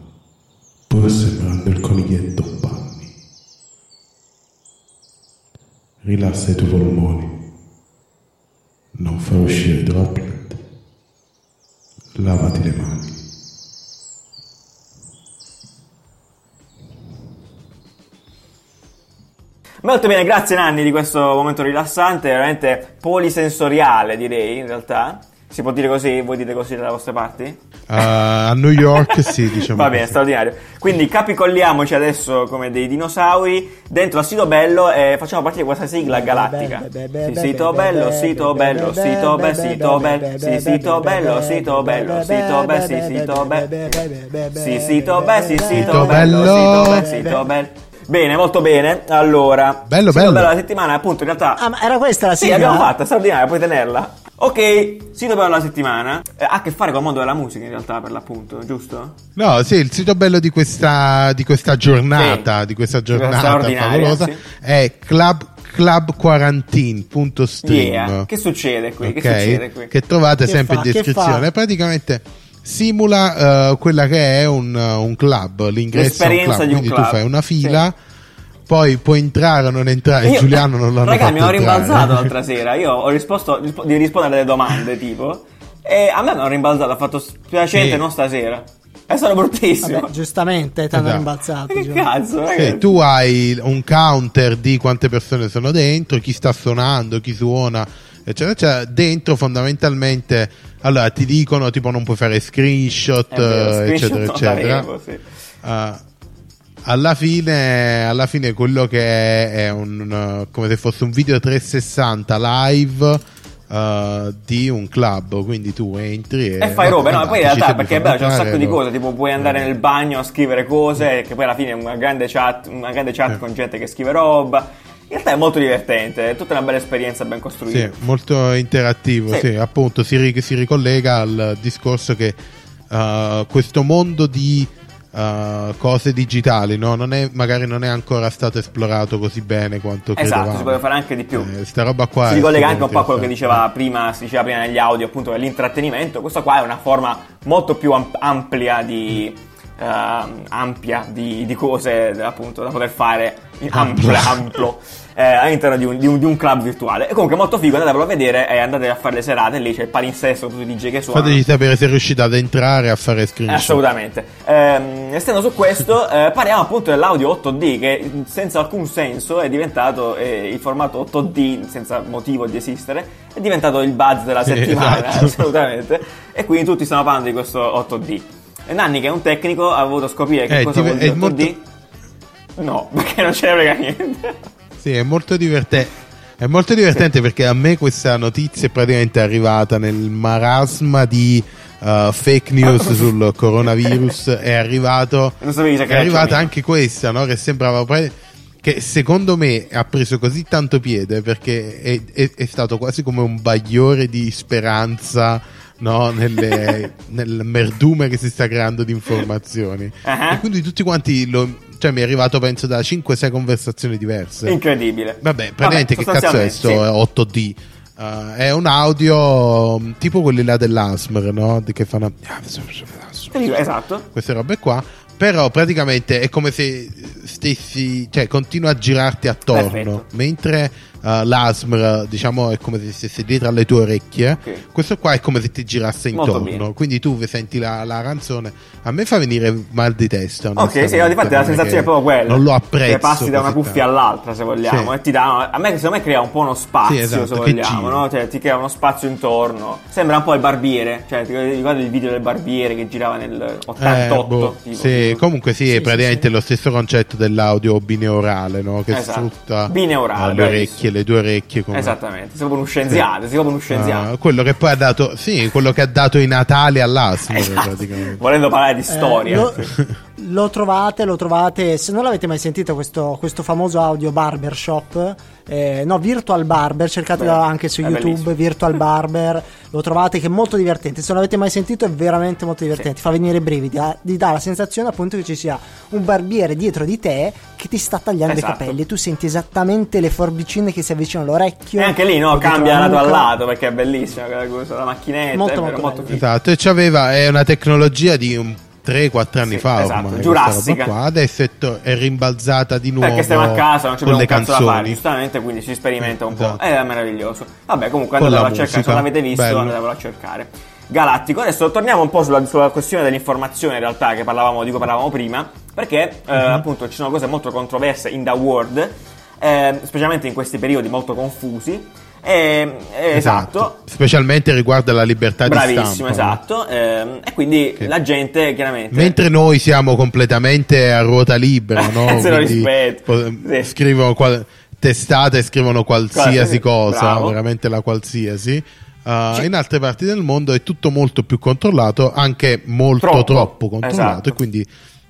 pur sembrando il coniglietto Panni. Rilassa i tuoi polmoni. Non far uscire droplet. Lavati le mani. Molto bene, grazie Nanni di questo momento rilassante, veramente polisensoriale direi in realtà. Si può dire così? Voi dite così dalle vostre parti? Uh, a New York sì, diciamo. Va bene, così. straordinario. Quindi capicolliamoci adesso come dei dinosauri dentro al sito bello e facciamo partire questa sigla galattica. Sì, sito bello, sito bello, sito bello, sito bello, sì, sito bello, sito bello, sito bello, sì, sito bello, sì, sito bello, sì, sito bello, sito bello, sito bello. Bene, molto bene. Allora, Bello, bello. bello della settimana, appunto, in realtà Ah, ma era questa la sì, sigla? l'abbiamo fatta, straordinaria, puoi tenerla. Ok, sito bello della settimana. Eh, ha a che fare con il mondo della musica, in realtà, per l'appunto, giusto? No, sì, il sito bello di questa, di questa giornata, Sì. di questa giornata favolosa, sì. è club, clubquarantine.stream. Yeah. Che succede qui? Che ok? succede qui? Che trovate Che sempre fa? in Che descrizione. Praticamente simula eh, quella che è un, un club, l'ingresso a un club. di un Quindi club. tu fai una fila, poi puoi entrare o non entrare. Io- Giuliano non Raga, fatto mi ho rimbalzato l'altra sera. Io ho risposto rispo- di rispondere alle domande, tipo. E a me mi hanno rimbalzato, ha fatto spiacente, Sì. non stasera. È stato bruttissimo. Vabbè, giustamente ti hanno Esatto. rimbalzato. che Gio. cazzo, raga? Sì, tu hai un counter di quante persone sono dentro, chi sta suonando, chi suona, eccetera, eccetera. Dentro fondamentalmente, allora ti dicono tipo non puoi fare screenshot, vero, eh, screenshot eccetera, eccetera. farevo, sì. Uh, alla fine, alla fine quello che è, è un, uh, come se fosse un video 360 live uh, di un club, quindi tu entri e, E fai robe, no? Poi in realtà perché è bello, c'è un sacco di cose, tipo puoi andare nel bagno a scrivere cose, che poi alla fine è una grande chat, una grande chat con gente che scrive roba. In realtà è molto divertente, è tutta una bella esperienza ben costruita. Sì, molto interattivo, Sì. sì, appunto si, ri- si ricollega al discorso che uh, questo mondo di uh, cose digitali no? non è, magari non è ancora stato esplorato così bene quanto Esatto, credevamo. si poteva fare anche di più. Eh, sta roba qua si ricollega anche un po' a quello che diceva prima, si diceva prima negli audio, appunto, dell'intrattenimento. Questa qua è una forma molto più am- amplia di. ehm, ampia di, di cose appunto da poter fare in ampio, amplo eh, all'interno di un, di, un, di un club virtuale e comunque molto figo andatevelo a vedere e andate a fare le serate lì c'è il palinsesto tutti i DJ che suonano Fateci sapere se riuscite ad entrare a fare screenshot. Assolutamente. Ehm, estendo su questo, eh, parliamo appunto dell'audio 8D che senza alcun senso è diventato eh, il formato 8D senza motivo di esistere, è diventato il buzz della settimana, esatto. assolutamente. E quindi tutti stanno parlando di questo 8D. E Nanni, che è un tecnico, ha voluto scoprire che Eh, cosa ti- vuol è dire 8D. molto- No, perché non ce ne frega niente. Sì, è molto divertente. È molto divertente perché a me questa notizia è praticamente arrivata nel marasma di uh, fake news sul coronavirus. È arrivato. È arrivata anche questa, no? Che sembrava. Che secondo me ha preso così tanto piede perché è, è- è stato quasi come un bagliore di speranza no? Nelle- nel merdume che si sta creando di informazioni. Ah. E quindi tutti quanti lo. Cioè, mi è arrivato penso da 5-6 conversazioni diverse. Incredibile. Vabbè, praticamente che cazzo è sto sostanzialmente, 8D? Uh, è un audio mm, tipo quelli là dell'ASMR, no? Che fanno sì. Esatto. queste robe qua. Però praticamente è come se stessi, cioè continua a girarti attorno. Perfetto. Mentre uh, l'ASMR, diciamo, è come se stesse dietro alle tue orecchie. Ok. Questo qua è come se ti girasse intorno. Quindi tu senti la, la canzone. A me fa venire mal di testa. Ok, sì, infatti la sensazione è proprio quella. Non lo apprezzo. Che passi da una cuffia tanto. all'altra, se vogliamo. Sì. E ti dà, a me, secondo me, crea un po' uno spazio, Sì, esatto, se vogliamo, no? Cioè, ti crea uno spazio intorno. Sembra un po' il barbiere. Cioè, ti ricordi il video del barbiere che girava nel 88? Eh, boh, tipo, sì, tipo. comunque sì, è praticamente sì, lo stesso concetto dell'audio bineurale, no? Che Esatto. sfrutta eh, le orecchie, le due orecchie. Come, Esattamente, sei proprio uno scienziato, sei proprio uno scienziato. Ah, quello che poi ha dato, sì, quello che ha dato i Natali all'ASMR Esatto. praticamente. Volendo parlare di Eh, storia. Lo- trovate, lo trovate. Se non l'avete mai sentito, questo, questo famoso audio barbershop, eh, no, Virtual Barber, cercatelo Beh, anche su YouTube. bellissimo. Virtual Barber, lo trovate che è molto divertente. Se non l'avete mai sentito, è veramente molto divertente. Fa venire i brividi. ah, Ti dà la sensazione, appunto, che ci sia un barbiere dietro di te che ti sta tagliando Esatto. i capelli. Tu senti esattamente le forbicine che si avvicinano all'orecchio. E anche lì, no, cambia la lato a lato perché è bellissima cosa, la macchinetta. Molto, è molto vero, molto figo. Esatto, e c'aveva, è una tecnologia di un 3-4 anni Sì, fa esatto, ormai, giurassica. qua. adesso è, to- è rimbalzata di nuovo Perché stiamo a casa, non più le un cazzo da fare, giustamente, quindi si sperimenta un Esatto. po'. È meraviglioso. Vabbè, comunque andatevelo a cercare, se non l'avete visto, Bello. andatevelo a cercare. Galattico, adesso torniamo un po' sulla, sulla questione dell'informazione in realtà che parlavamo, di cui parlavamo prima, perché eh, Mhm. appunto ci sono cose molto controverse in the world, eh, specialmente in questi periodi molto confusi. Eh, eh, esatto, Specialmente riguardo alla libertà di bravissimo, stampa. no? esatto. ehm, e quindi Che- la gente chiaramente... Mentre noi siamo completamente a ruota libera, no? Se lo rispetto. po- Sì. Scrivono qual- testate, scrivono qualsiasi Qualsiasi, cosa, bravo. veramente la qualsiasi. Uh, Sì. In altre parti del mondo è tutto molto più controllato, anche molto Troppo. troppo, controllato, Esatto. e quindi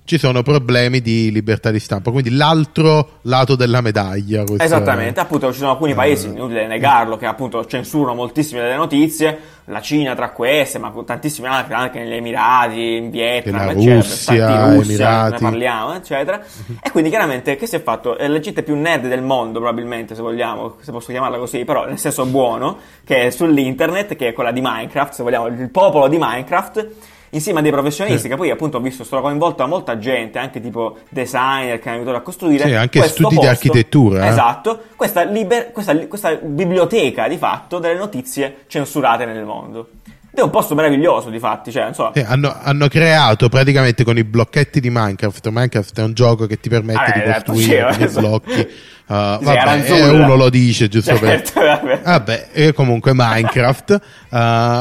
ci sono problemi di libertà di stampa. Quindi l'altro lato della medaglia. questo Esattamente, appunto ci sono alcuni paesi, inutile negarlo, che appunto censurano moltissime delle notizie, la Cina tra queste, ma tantissime altre, anche negli Emirati, in Vietnam, La eccetera, Russia, Russia, Emirati. ne parliamo, eccetera. E quindi chiaramente che si è fatto? La gente più nerd del mondo, probabilmente, se vogliamo, se posso chiamarla così, però nel senso buono, che è sull'internet, che è quella di Minecraft, se vogliamo, il popolo di Minecraft. Insieme a dei professionisti, che poi appunto ho visto, sono coinvolta molta gente, anche tipo designer che hanno aiutato a costruire. Sì, anche studi di posto- architettura, eh. Esatto, questa, liber- questa, questa biblioteca di fatto delle notizie censurate nel mondo. È un posto meraviglioso, di fatti, cioè, so. Sì, hanno, hanno creato praticamente con i blocchetti di Minecraft. Minecraft è un gioco che ti permette Vabbè, di esatto, costruire sì, esatto. blocchi. Uh, Sì, vabbè, eh, uno lo dice giusto Certo, per. vabbè. Vabbè, e comunque Minecraft. uh,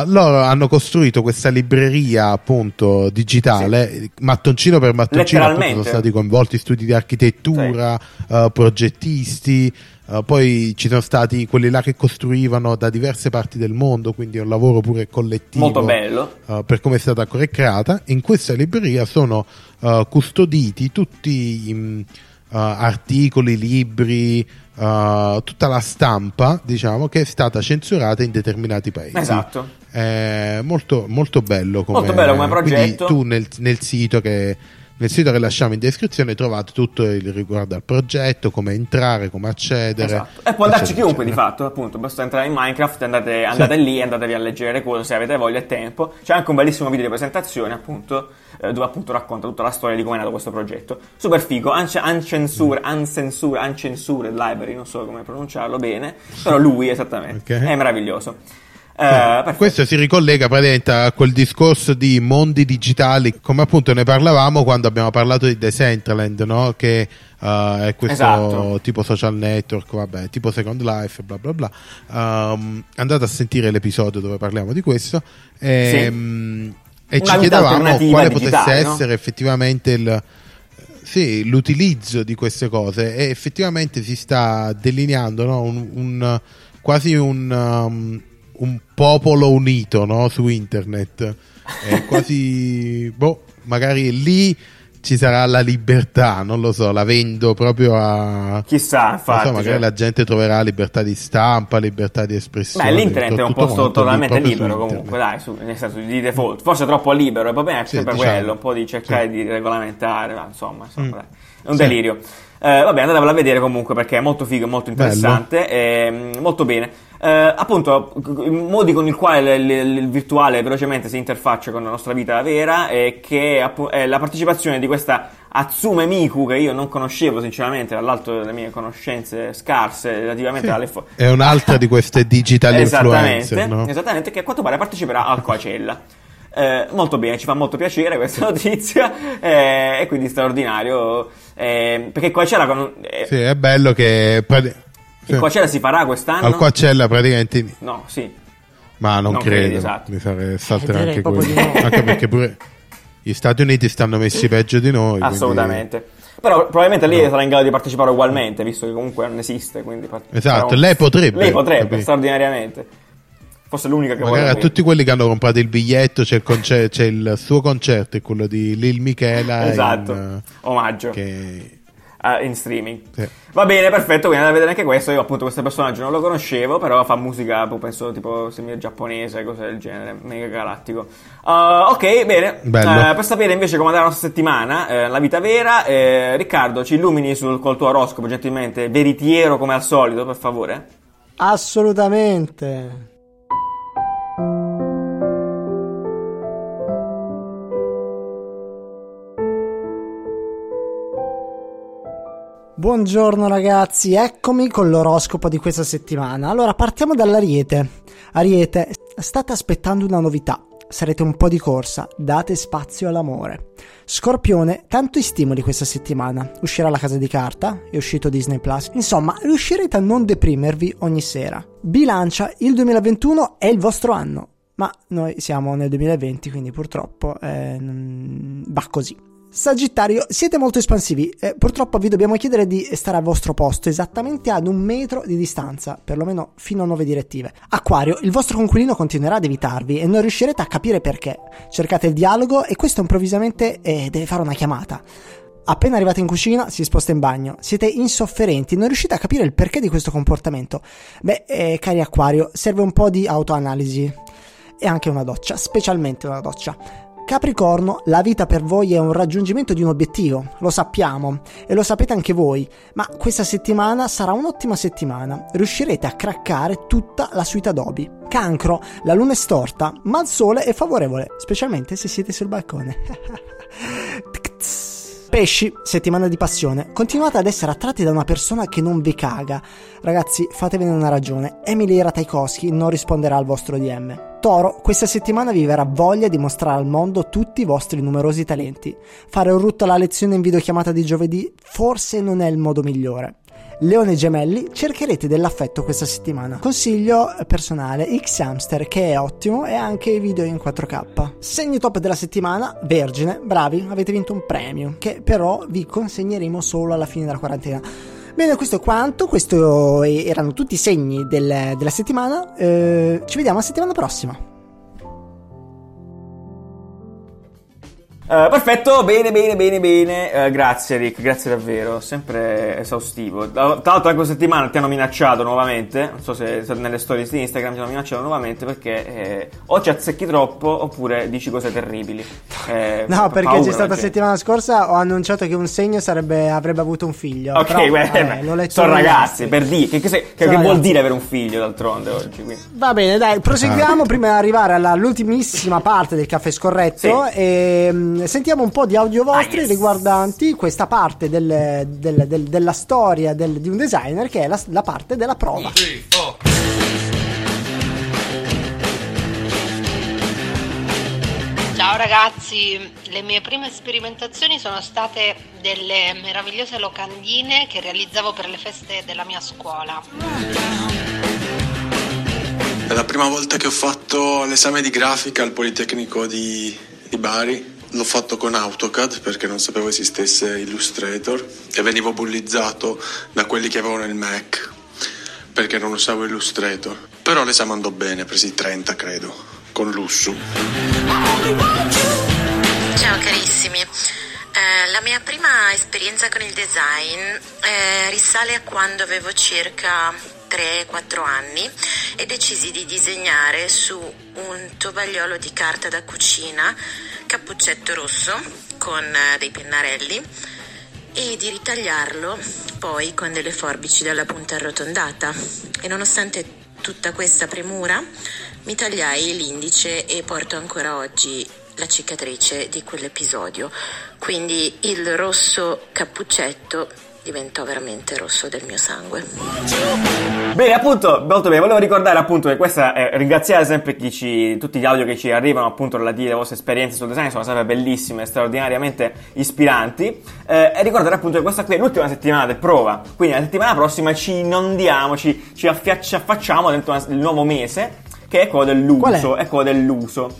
loro hanno costruito questa libreria appunto digitale, mattoncino per mattoncino. appunto, sono stati coinvolti studi di architettura, uh, progettisti. Uh, poi ci sono stati quelli là che costruivano da diverse parti del mondo, quindi è un lavoro pure collettivo Molto bello. uh, per come è stata creata. In questa libreria sono uh, custoditi tutti uh, articoli, libri, tutta la stampa, diciamo, che è stata censurata in determinati paesi. Esatto. È molto, molto bello come, Molto bello come progetto. tu nel, nel sito che. Nel sito che lasciamo in descrizione trovate tutto il riguardo al progetto, come entrare, come accedere. Esatto. E può andarci eccetera, chiunque di eccetera. fatto, appunto, basta entrare in Minecraft, andate, andate lì, andatevi a leggere le cose se avete voglia e tempo. C'è anche un bellissimo video di presentazione, appunto, eh, dove appunto racconta tutta la storia di come è nato questo progetto. Super figo, Unce- Uncensure, Uncensure, Uncensured Library, non so come pronunciarlo bene, però lui esattamente, Ok. è meraviglioso. Eh, perfetto. Questo si ricollega praticamente a quel discorso di mondi digitali, come appunto ne parlavamo quando abbiamo parlato di Decentraland, no? che uh, è questo Esatto. tipo social network, vabbè, tipo Second Life, bla bla bla. Um, andate a sentire l'episodio dove parliamo di questo. E, Sì. mm, e ci chiedevamo quale digitale, potesse no? essere effettivamente il, sì, l'utilizzo di queste cose e effettivamente si sta delineando no? un, un- quasi un, um, un popolo unito no? su internet. È quasi, boh, magari lì ci sarà la libertà, non lo so, la vendo proprio a... Chissà, infatti. so, magari cioè. la gente troverà libertà di stampa, libertà di espressione. Beh, l'internet è un posto totalmente libero comunque, dai, su- nel senso di default. Forse troppo libero, il problema è Sì, diciamo. quello, un po' di cercare di regolamentare, ma insomma, insomma, Mm. è un Sì. delirio. Eh, vabbè, andatevela a vedere comunque perché è molto figo, molto interessante, e, mm, molto bene. Eh, appunto, i modi con il quale il, virtuale velocemente si interfaccia con la nostra vita vera e che è la partecipazione di questa Atsume Miku che io non conoscevo sinceramente dall'alto delle mie conoscenze scarse relativamente Sì, alle fo- È un'altra di queste digital Esattamente, influencer, no? esattamente, che a quanto pare parteciperà al Coachella. Eh, molto bene, ci fa molto piacere questa notizia eh, e quindi straordinario eh, perché Coachella, con- eh, Sì, è bello che... prati- il sì. Coachella si farà quest'anno? Al Coachella praticamente... No, sì. Ma non, Non credo, credi, esatto. mi farei saltare direi anche quello. di no. Anche perché pure gli Stati Uniti stanno messi peggio di noi. quindi- Assolutamente. Però probabilmente lei sarà in grado di partecipare ugualmente, visto che comunque non esiste. Quindi part- Esatto, un- lei potrebbe, Lei potrebbe, capito? straordinariamente. Fosse l'unica che Magari a tutti quelli che hanno comprato il biglietto c'è il, concer- c'è il suo concerto, è quello di Lil Michela. Esatto, in, omaggio. eh, che... In streaming. Sì. Va bene, perfetto, quindi andate a vedere anche questo. Io appunto questo personaggio non lo conoscevo, però fa musica, penso tipo semi giapponese, cose del genere, mega galattico. Uh, ok, bene. Eh, per sapere invece come andrà la nostra settimana, eh, la vita vera, eh, Riccardo, ci illumini sul, col tuo oroscopo, gentilmente, veritiero come al solito, per favore. Assolutamente. Buongiorno ragazzi, eccomi con l'oroscopo di questa settimana. Allora partiamo dall'Ariete. Ariete, state aspettando una novità. Sarete un po' di corsa, date spazio all'amore. Scorpione, tanto stimoli questa settimana. Uscirà la casa di carta, è uscito Disney Plus. Insomma, riuscirete a non deprimervi ogni sera. Bilancia, il 2021 è il vostro anno. Ma noi siamo nel 2020, quindi purtroppo eh, va così. Sagittario, siete molto espansivi. Eh, purtroppo vi dobbiamo chiedere di stare al vostro posto, esattamente ad un metro di distanza, perlomeno fino a nuove direttive. Acquario, il vostro conquilino continuerà ad evitarvi e non riuscirete a capire perché. Cercate il dialogo e questo improvvisamente eh, deve fare una chiamata. Appena arrivate in cucina, si sposta in bagno. Siete insofferenti, non riuscite a capire il perché di questo comportamento. Beh, eh, cari Acquario, serve un po' di autoanalisi e anche una doccia, specialmente una doccia. Capricorno, la vita per voi è un raggiungimento di un obiettivo, lo sappiamo e lo sapete anche voi, ma questa settimana sarà un'ottima settimana, riuscirete a craccare tutta la suite Adobe. Cancro, la luna è storta, ma il sole è favorevole, specialmente se siete sul balcone. Pesci, settimana di passione. Continuate ad essere attratti da una persona che non vi caga. Ragazzi, fatevene una ragione. Emily Ratajkowski non risponderà al vostro DM. Toro, questa settimana vi verrà voglia di mostrare al mondo tutti i vostri numerosi talenti. Fare un rutto alla lezione in videochiamata di giovedì forse non è il modo migliore. Leone Gemelli, cercherete dell'affetto questa settimana. Consiglio personale X Hamster che è ottimo e anche i video in 4K. Segno top della settimana, Vergine, bravi, avete vinto un premio che però vi consegneremo solo alla fine della quarantena. Bene, questo è quanto, questi erano tutti i segni del- della settimana, Eh, ci vediamo la settimana prossima. Eh, perfetto, bene, bene, bene, bene. Eh, grazie Rick, grazie davvero, sempre esaustivo. Tra l'altro, anche questa settimana ti hanno minacciato nuovamente. Non so se se nelle stories di Instagram ti hanno minacciato nuovamente perché eh, o ci azzecchi troppo oppure dici cose terribili. Eh, No, perché paura c'è la stata gente. settimana scorsa ho annunciato che un segno sarebbe, avrebbe avuto un figlio. Ok, però, beh, eh, beh, l'ho letto sono ragazzi, per dire. Che, che, che- che vuol dire avere un figlio d'altronde oggi? Quindi. Va bene, dai, proseguiamo prima di arrivare all'ultimissima parte del caffè scorretto Sì. e mm, sentiamo un po' di audio vostri Ah, yes. riguardanti questa parte del- del- del- della storia del- di un designer che è la, la parte della prova. Ciao ragazzi, le mie prime sperimentazioni sono state delle meravigliose locandine che realizzavo per le feste della mia scuola. È la prima volta che ho fatto l'esame di grafica al Politecnico di, di Bari. L'ho fatto con AutoCAD perché non sapevo esistesse Illustrator e venivo bullizzato da quelli che avevano il Mac perché non usavo Illustrator. Però l'esame andò bene, presi 30 credo, con lusso. Ciao carissimi, Eh, la mia prima esperienza con il design eh, risale a quando avevo circa 3-4 anni e decisi di disegnare su un tovagliolo di carta da cucina cappuccetto rosso con eh, dei pennarelli e di ritagliarlo poi con delle forbici dalla punta arrotondata. E nonostante tutta questa premura mi tagliai l'indice e porto ancora oggi la cicatrice di quell'episodio. Quindi il rosso cappuccetto diventò veramente rosso del mio sangue Bene, appunto, molto bene. Volevo ricordare appunto che questa è ringraziare sempre chi ci, tutti gli audio che ci arrivano appunto relativi alle vostre esperienze sul design, sono sempre bellissime, straordinariamente ispiranti. Eh, e ricordare appunto che questa qui è l'ultima settimana del prova, quindi la settimana prossima ci inondiamo, ci, ci, affia- ci affacciamo dentro una- il nuovo mese, che è quello Qual dell'uso, è? quello dell'uso.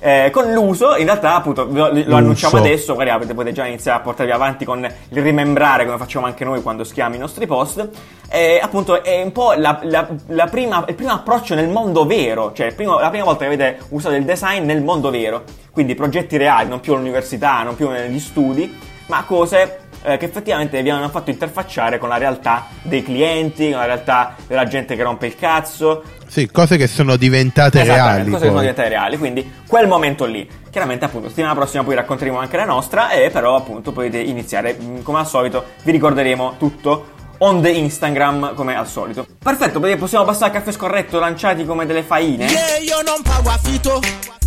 Eh, con l'uso, in realtà appunto lo, lo annunciamo adesso, magari avete- potete già iniziare a portarvi avanti con il rimembrare come facciamo anche noi quando schiamo i nostri post. Eh, appunto è un po' la, la- la prima, il primo approccio nel mondo vero, cioè primo- la prima volta che avete usato il design nel mondo vero, quindi progetti reali, non più all'università, non più negli studi, ma cose eh, che effettivamente vi hanno fatto interfacciare con la realtà dei clienti, con la realtà della gente che rompe il cazzo, Sì, cose che sono diventate Esattamente, reali. cose che sono poi. diventate reali, quindi quel momento lì. Chiaramente appunto settimana prossima poi racconteremo anche la nostra e però appunto potete iniziare mm, come al solito, vi ricorderemo tutto on the Instagram come al solito. Perfetto, possiamo passare al caffè scorretto lanciati come delle faine. Yeah, io non pago affitto,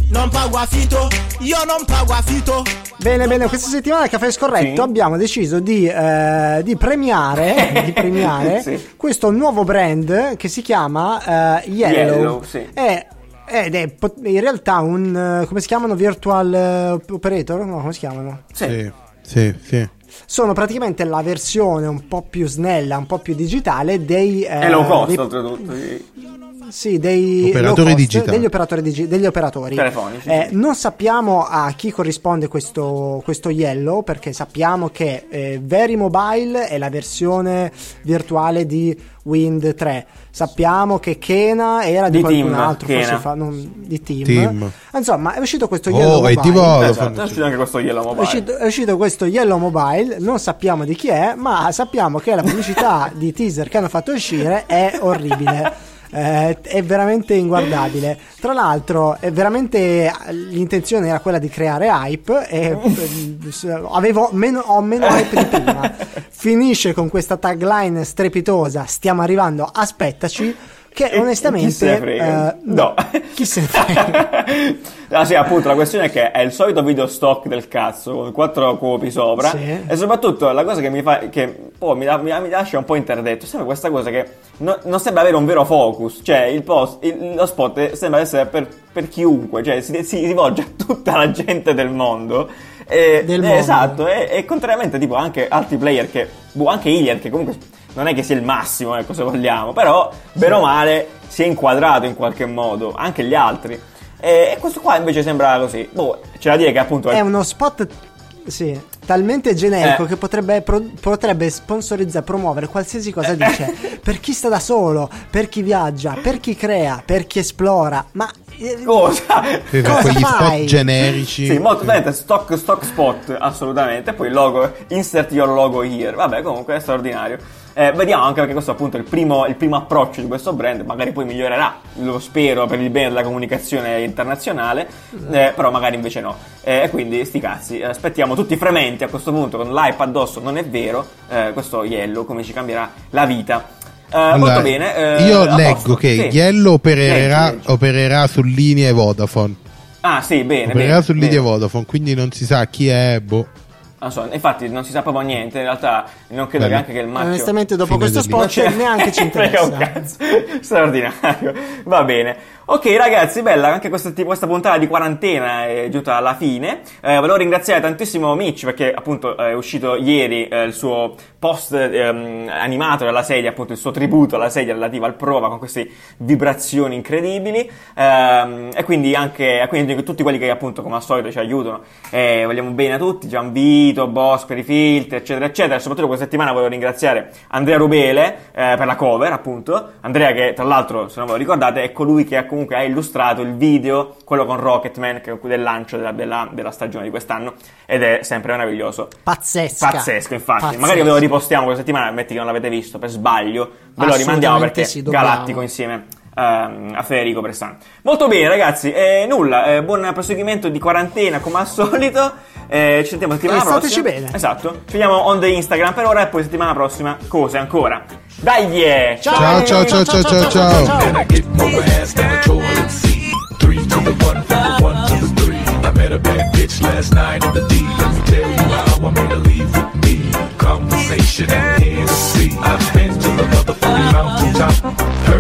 non pago affitto, io non pago affitto. Bene, bene, questa settimana al Caffè Scorretto Sì. abbiamo deciso di, eh, di premiare, di premiare Sì. questo nuovo brand che si chiama eh, Yellow. Yellow, sì. È- ed è in realtà un, eh, come si chiamano, virtual eh, operator? No, come si chiamano? Sì. Sì, sì, sì. Sono praticamente la versione un po' più snella, un po' più digitale dei... eh, È low cost dei- oltretutto. sì. Sì, dei Operatori digitali. degli operatori, digi- degli operatori. Telefonici, Eh. Non sappiamo a chi corrisponde questo, questo Yellow, perché sappiamo che eh, Very Mobile è la versione virtuale di Wind 3. Sappiamo che Kena era di, Di qualcun Team, altro, forse fa- non- di team. Team. Insomma, è uscito questo Oh, Yellow è Mobile. tipo- Oh, Esatto, è uscito anche questo Yellow È Mobile. uscito, è uscito questo Yellow Mobile, non sappiamo di chi è, ma sappiamo che la pubblicità di teaser che hanno fatto uscire è orribile. Eh, è veramente inguardabile. Tra l'altro, è veramente l'intenzione era quella di creare hype e eh, avevo meno, ho meno hype di prima. Finisce con questa tagline strepitosa: Stiamo arrivando, aspettaci. Che E- onestamente, chi se ne frega? eh, No. chi se ne frega. Ah sì, appunto, la questione è che è il solito video stock del cazzo, con quattro copi sopra. Sì. E soprattutto la cosa che mi fa. che poi mi, mi- mi lascia un po' interdetto. Sembra questa cosa che no- non sembra avere un vero focus. Cioè, il post, il- lo spot sembra essere per, per chiunque, cioè si, si rivolge a tutta la gente del mondo. E- Del eh, mondo. Esatto, e, e contrariamente tipo anche altri player che. boh, anche Ilian che comunque non è che sia il massimo, ecco, se vogliamo, però bene o male si è inquadrato in qualche modo, anche gli altri. E, e questo qua invece sembra così. Boh, c'è da dire che appunto È uno spot sì, talmente generico Eh. che potrebbe, pro- potrebbe sponsorizzare, promuovere qualsiasi cosa dice. per chi sta da solo, per chi viaggia, per chi crea, per chi esplora. Ma eh, cosa? Sì, Cosa quegli fai? spot generici. Sì, molto bene, stock, stock spot, assolutamente. E poi il logo, insert your logo here. Vabbè, comunque è straordinario. Eh, vediamo anche perché questo appunto è il primo, il primo approccio di questo brand, magari poi migliorerà, lo spero, per il bene della comunicazione internazionale, eh, però magari invece no. Eh, E quindi sti cazzi, aspettiamo tutti frementi a questo punto con l'iPad addosso, non è vero, eh, questo Yellow come ci cambierà la vita. Eh, Allora, molto bene. eh, io leggo posto, che sì. Yellow opererà, Leggi, leggi. opererà su linee Vodafone. Ah sì, bene, Opererà bene. su linee bene. Vodafone, quindi non si sa chi è. Boh. Non so, infatti non si sa proprio niente, in realtà non credo Bene. neanche che il marchio... onestamente, dopo questo spot neanche ci frega un interessa. cazzo. Straordinario. Va bene. Ok, ragazzi, bella anche questa, questa puntata di quarantena è giunta alla fine. Eh, volevo ringraziare tantissimo Mitch perché appunto è uscito ieri eh, il suo post ehm, animato dalla sedia, appunto il suo tributo alla sedia relativa al prova con queste vibrazioni incredibili. Ehm, e quindi anche quindi tutti quelli che appunto come al solito ci aiutano. Eh, vogliamo bene a tutti, Gianvito, Bosch per i filtri, eccetera, eccetera. Soprattutto questa settimana volevo ringraziare Andrea Rubele eh, per la cover, appunto. Andrea che tra l'altro, se non ve lo ricordate, è colui che ha comunque ha illustrato il video, quello con Rocketman, che è del lancio della, della- della stagione di quest'anno, ed è sempre meraviglioso. Pazzesca. Pazzesco, infatti. Pazzesco. Magari ve lo ripostiamo questa settimana, metti che non l'avete visto per sbaglio, ve lo rimandiamo perché sì, galattico insieme Ehm, a Federico Bressan. Molto bene, ragazzi. Eh, nulla, eh, buon proseguimento di quarantena come al solito. Eh, ci sentiamo settimana Restateci prossima. bene. Esatto. Ci vediamo on the Instagram per ora e poi settimana prossima cose ancora. Dai! Yeah. Ciao ciao ciao ciao ciao ciao. ciao, ciao. Conversation and Hennessy I've been to the motherfucking mountaintop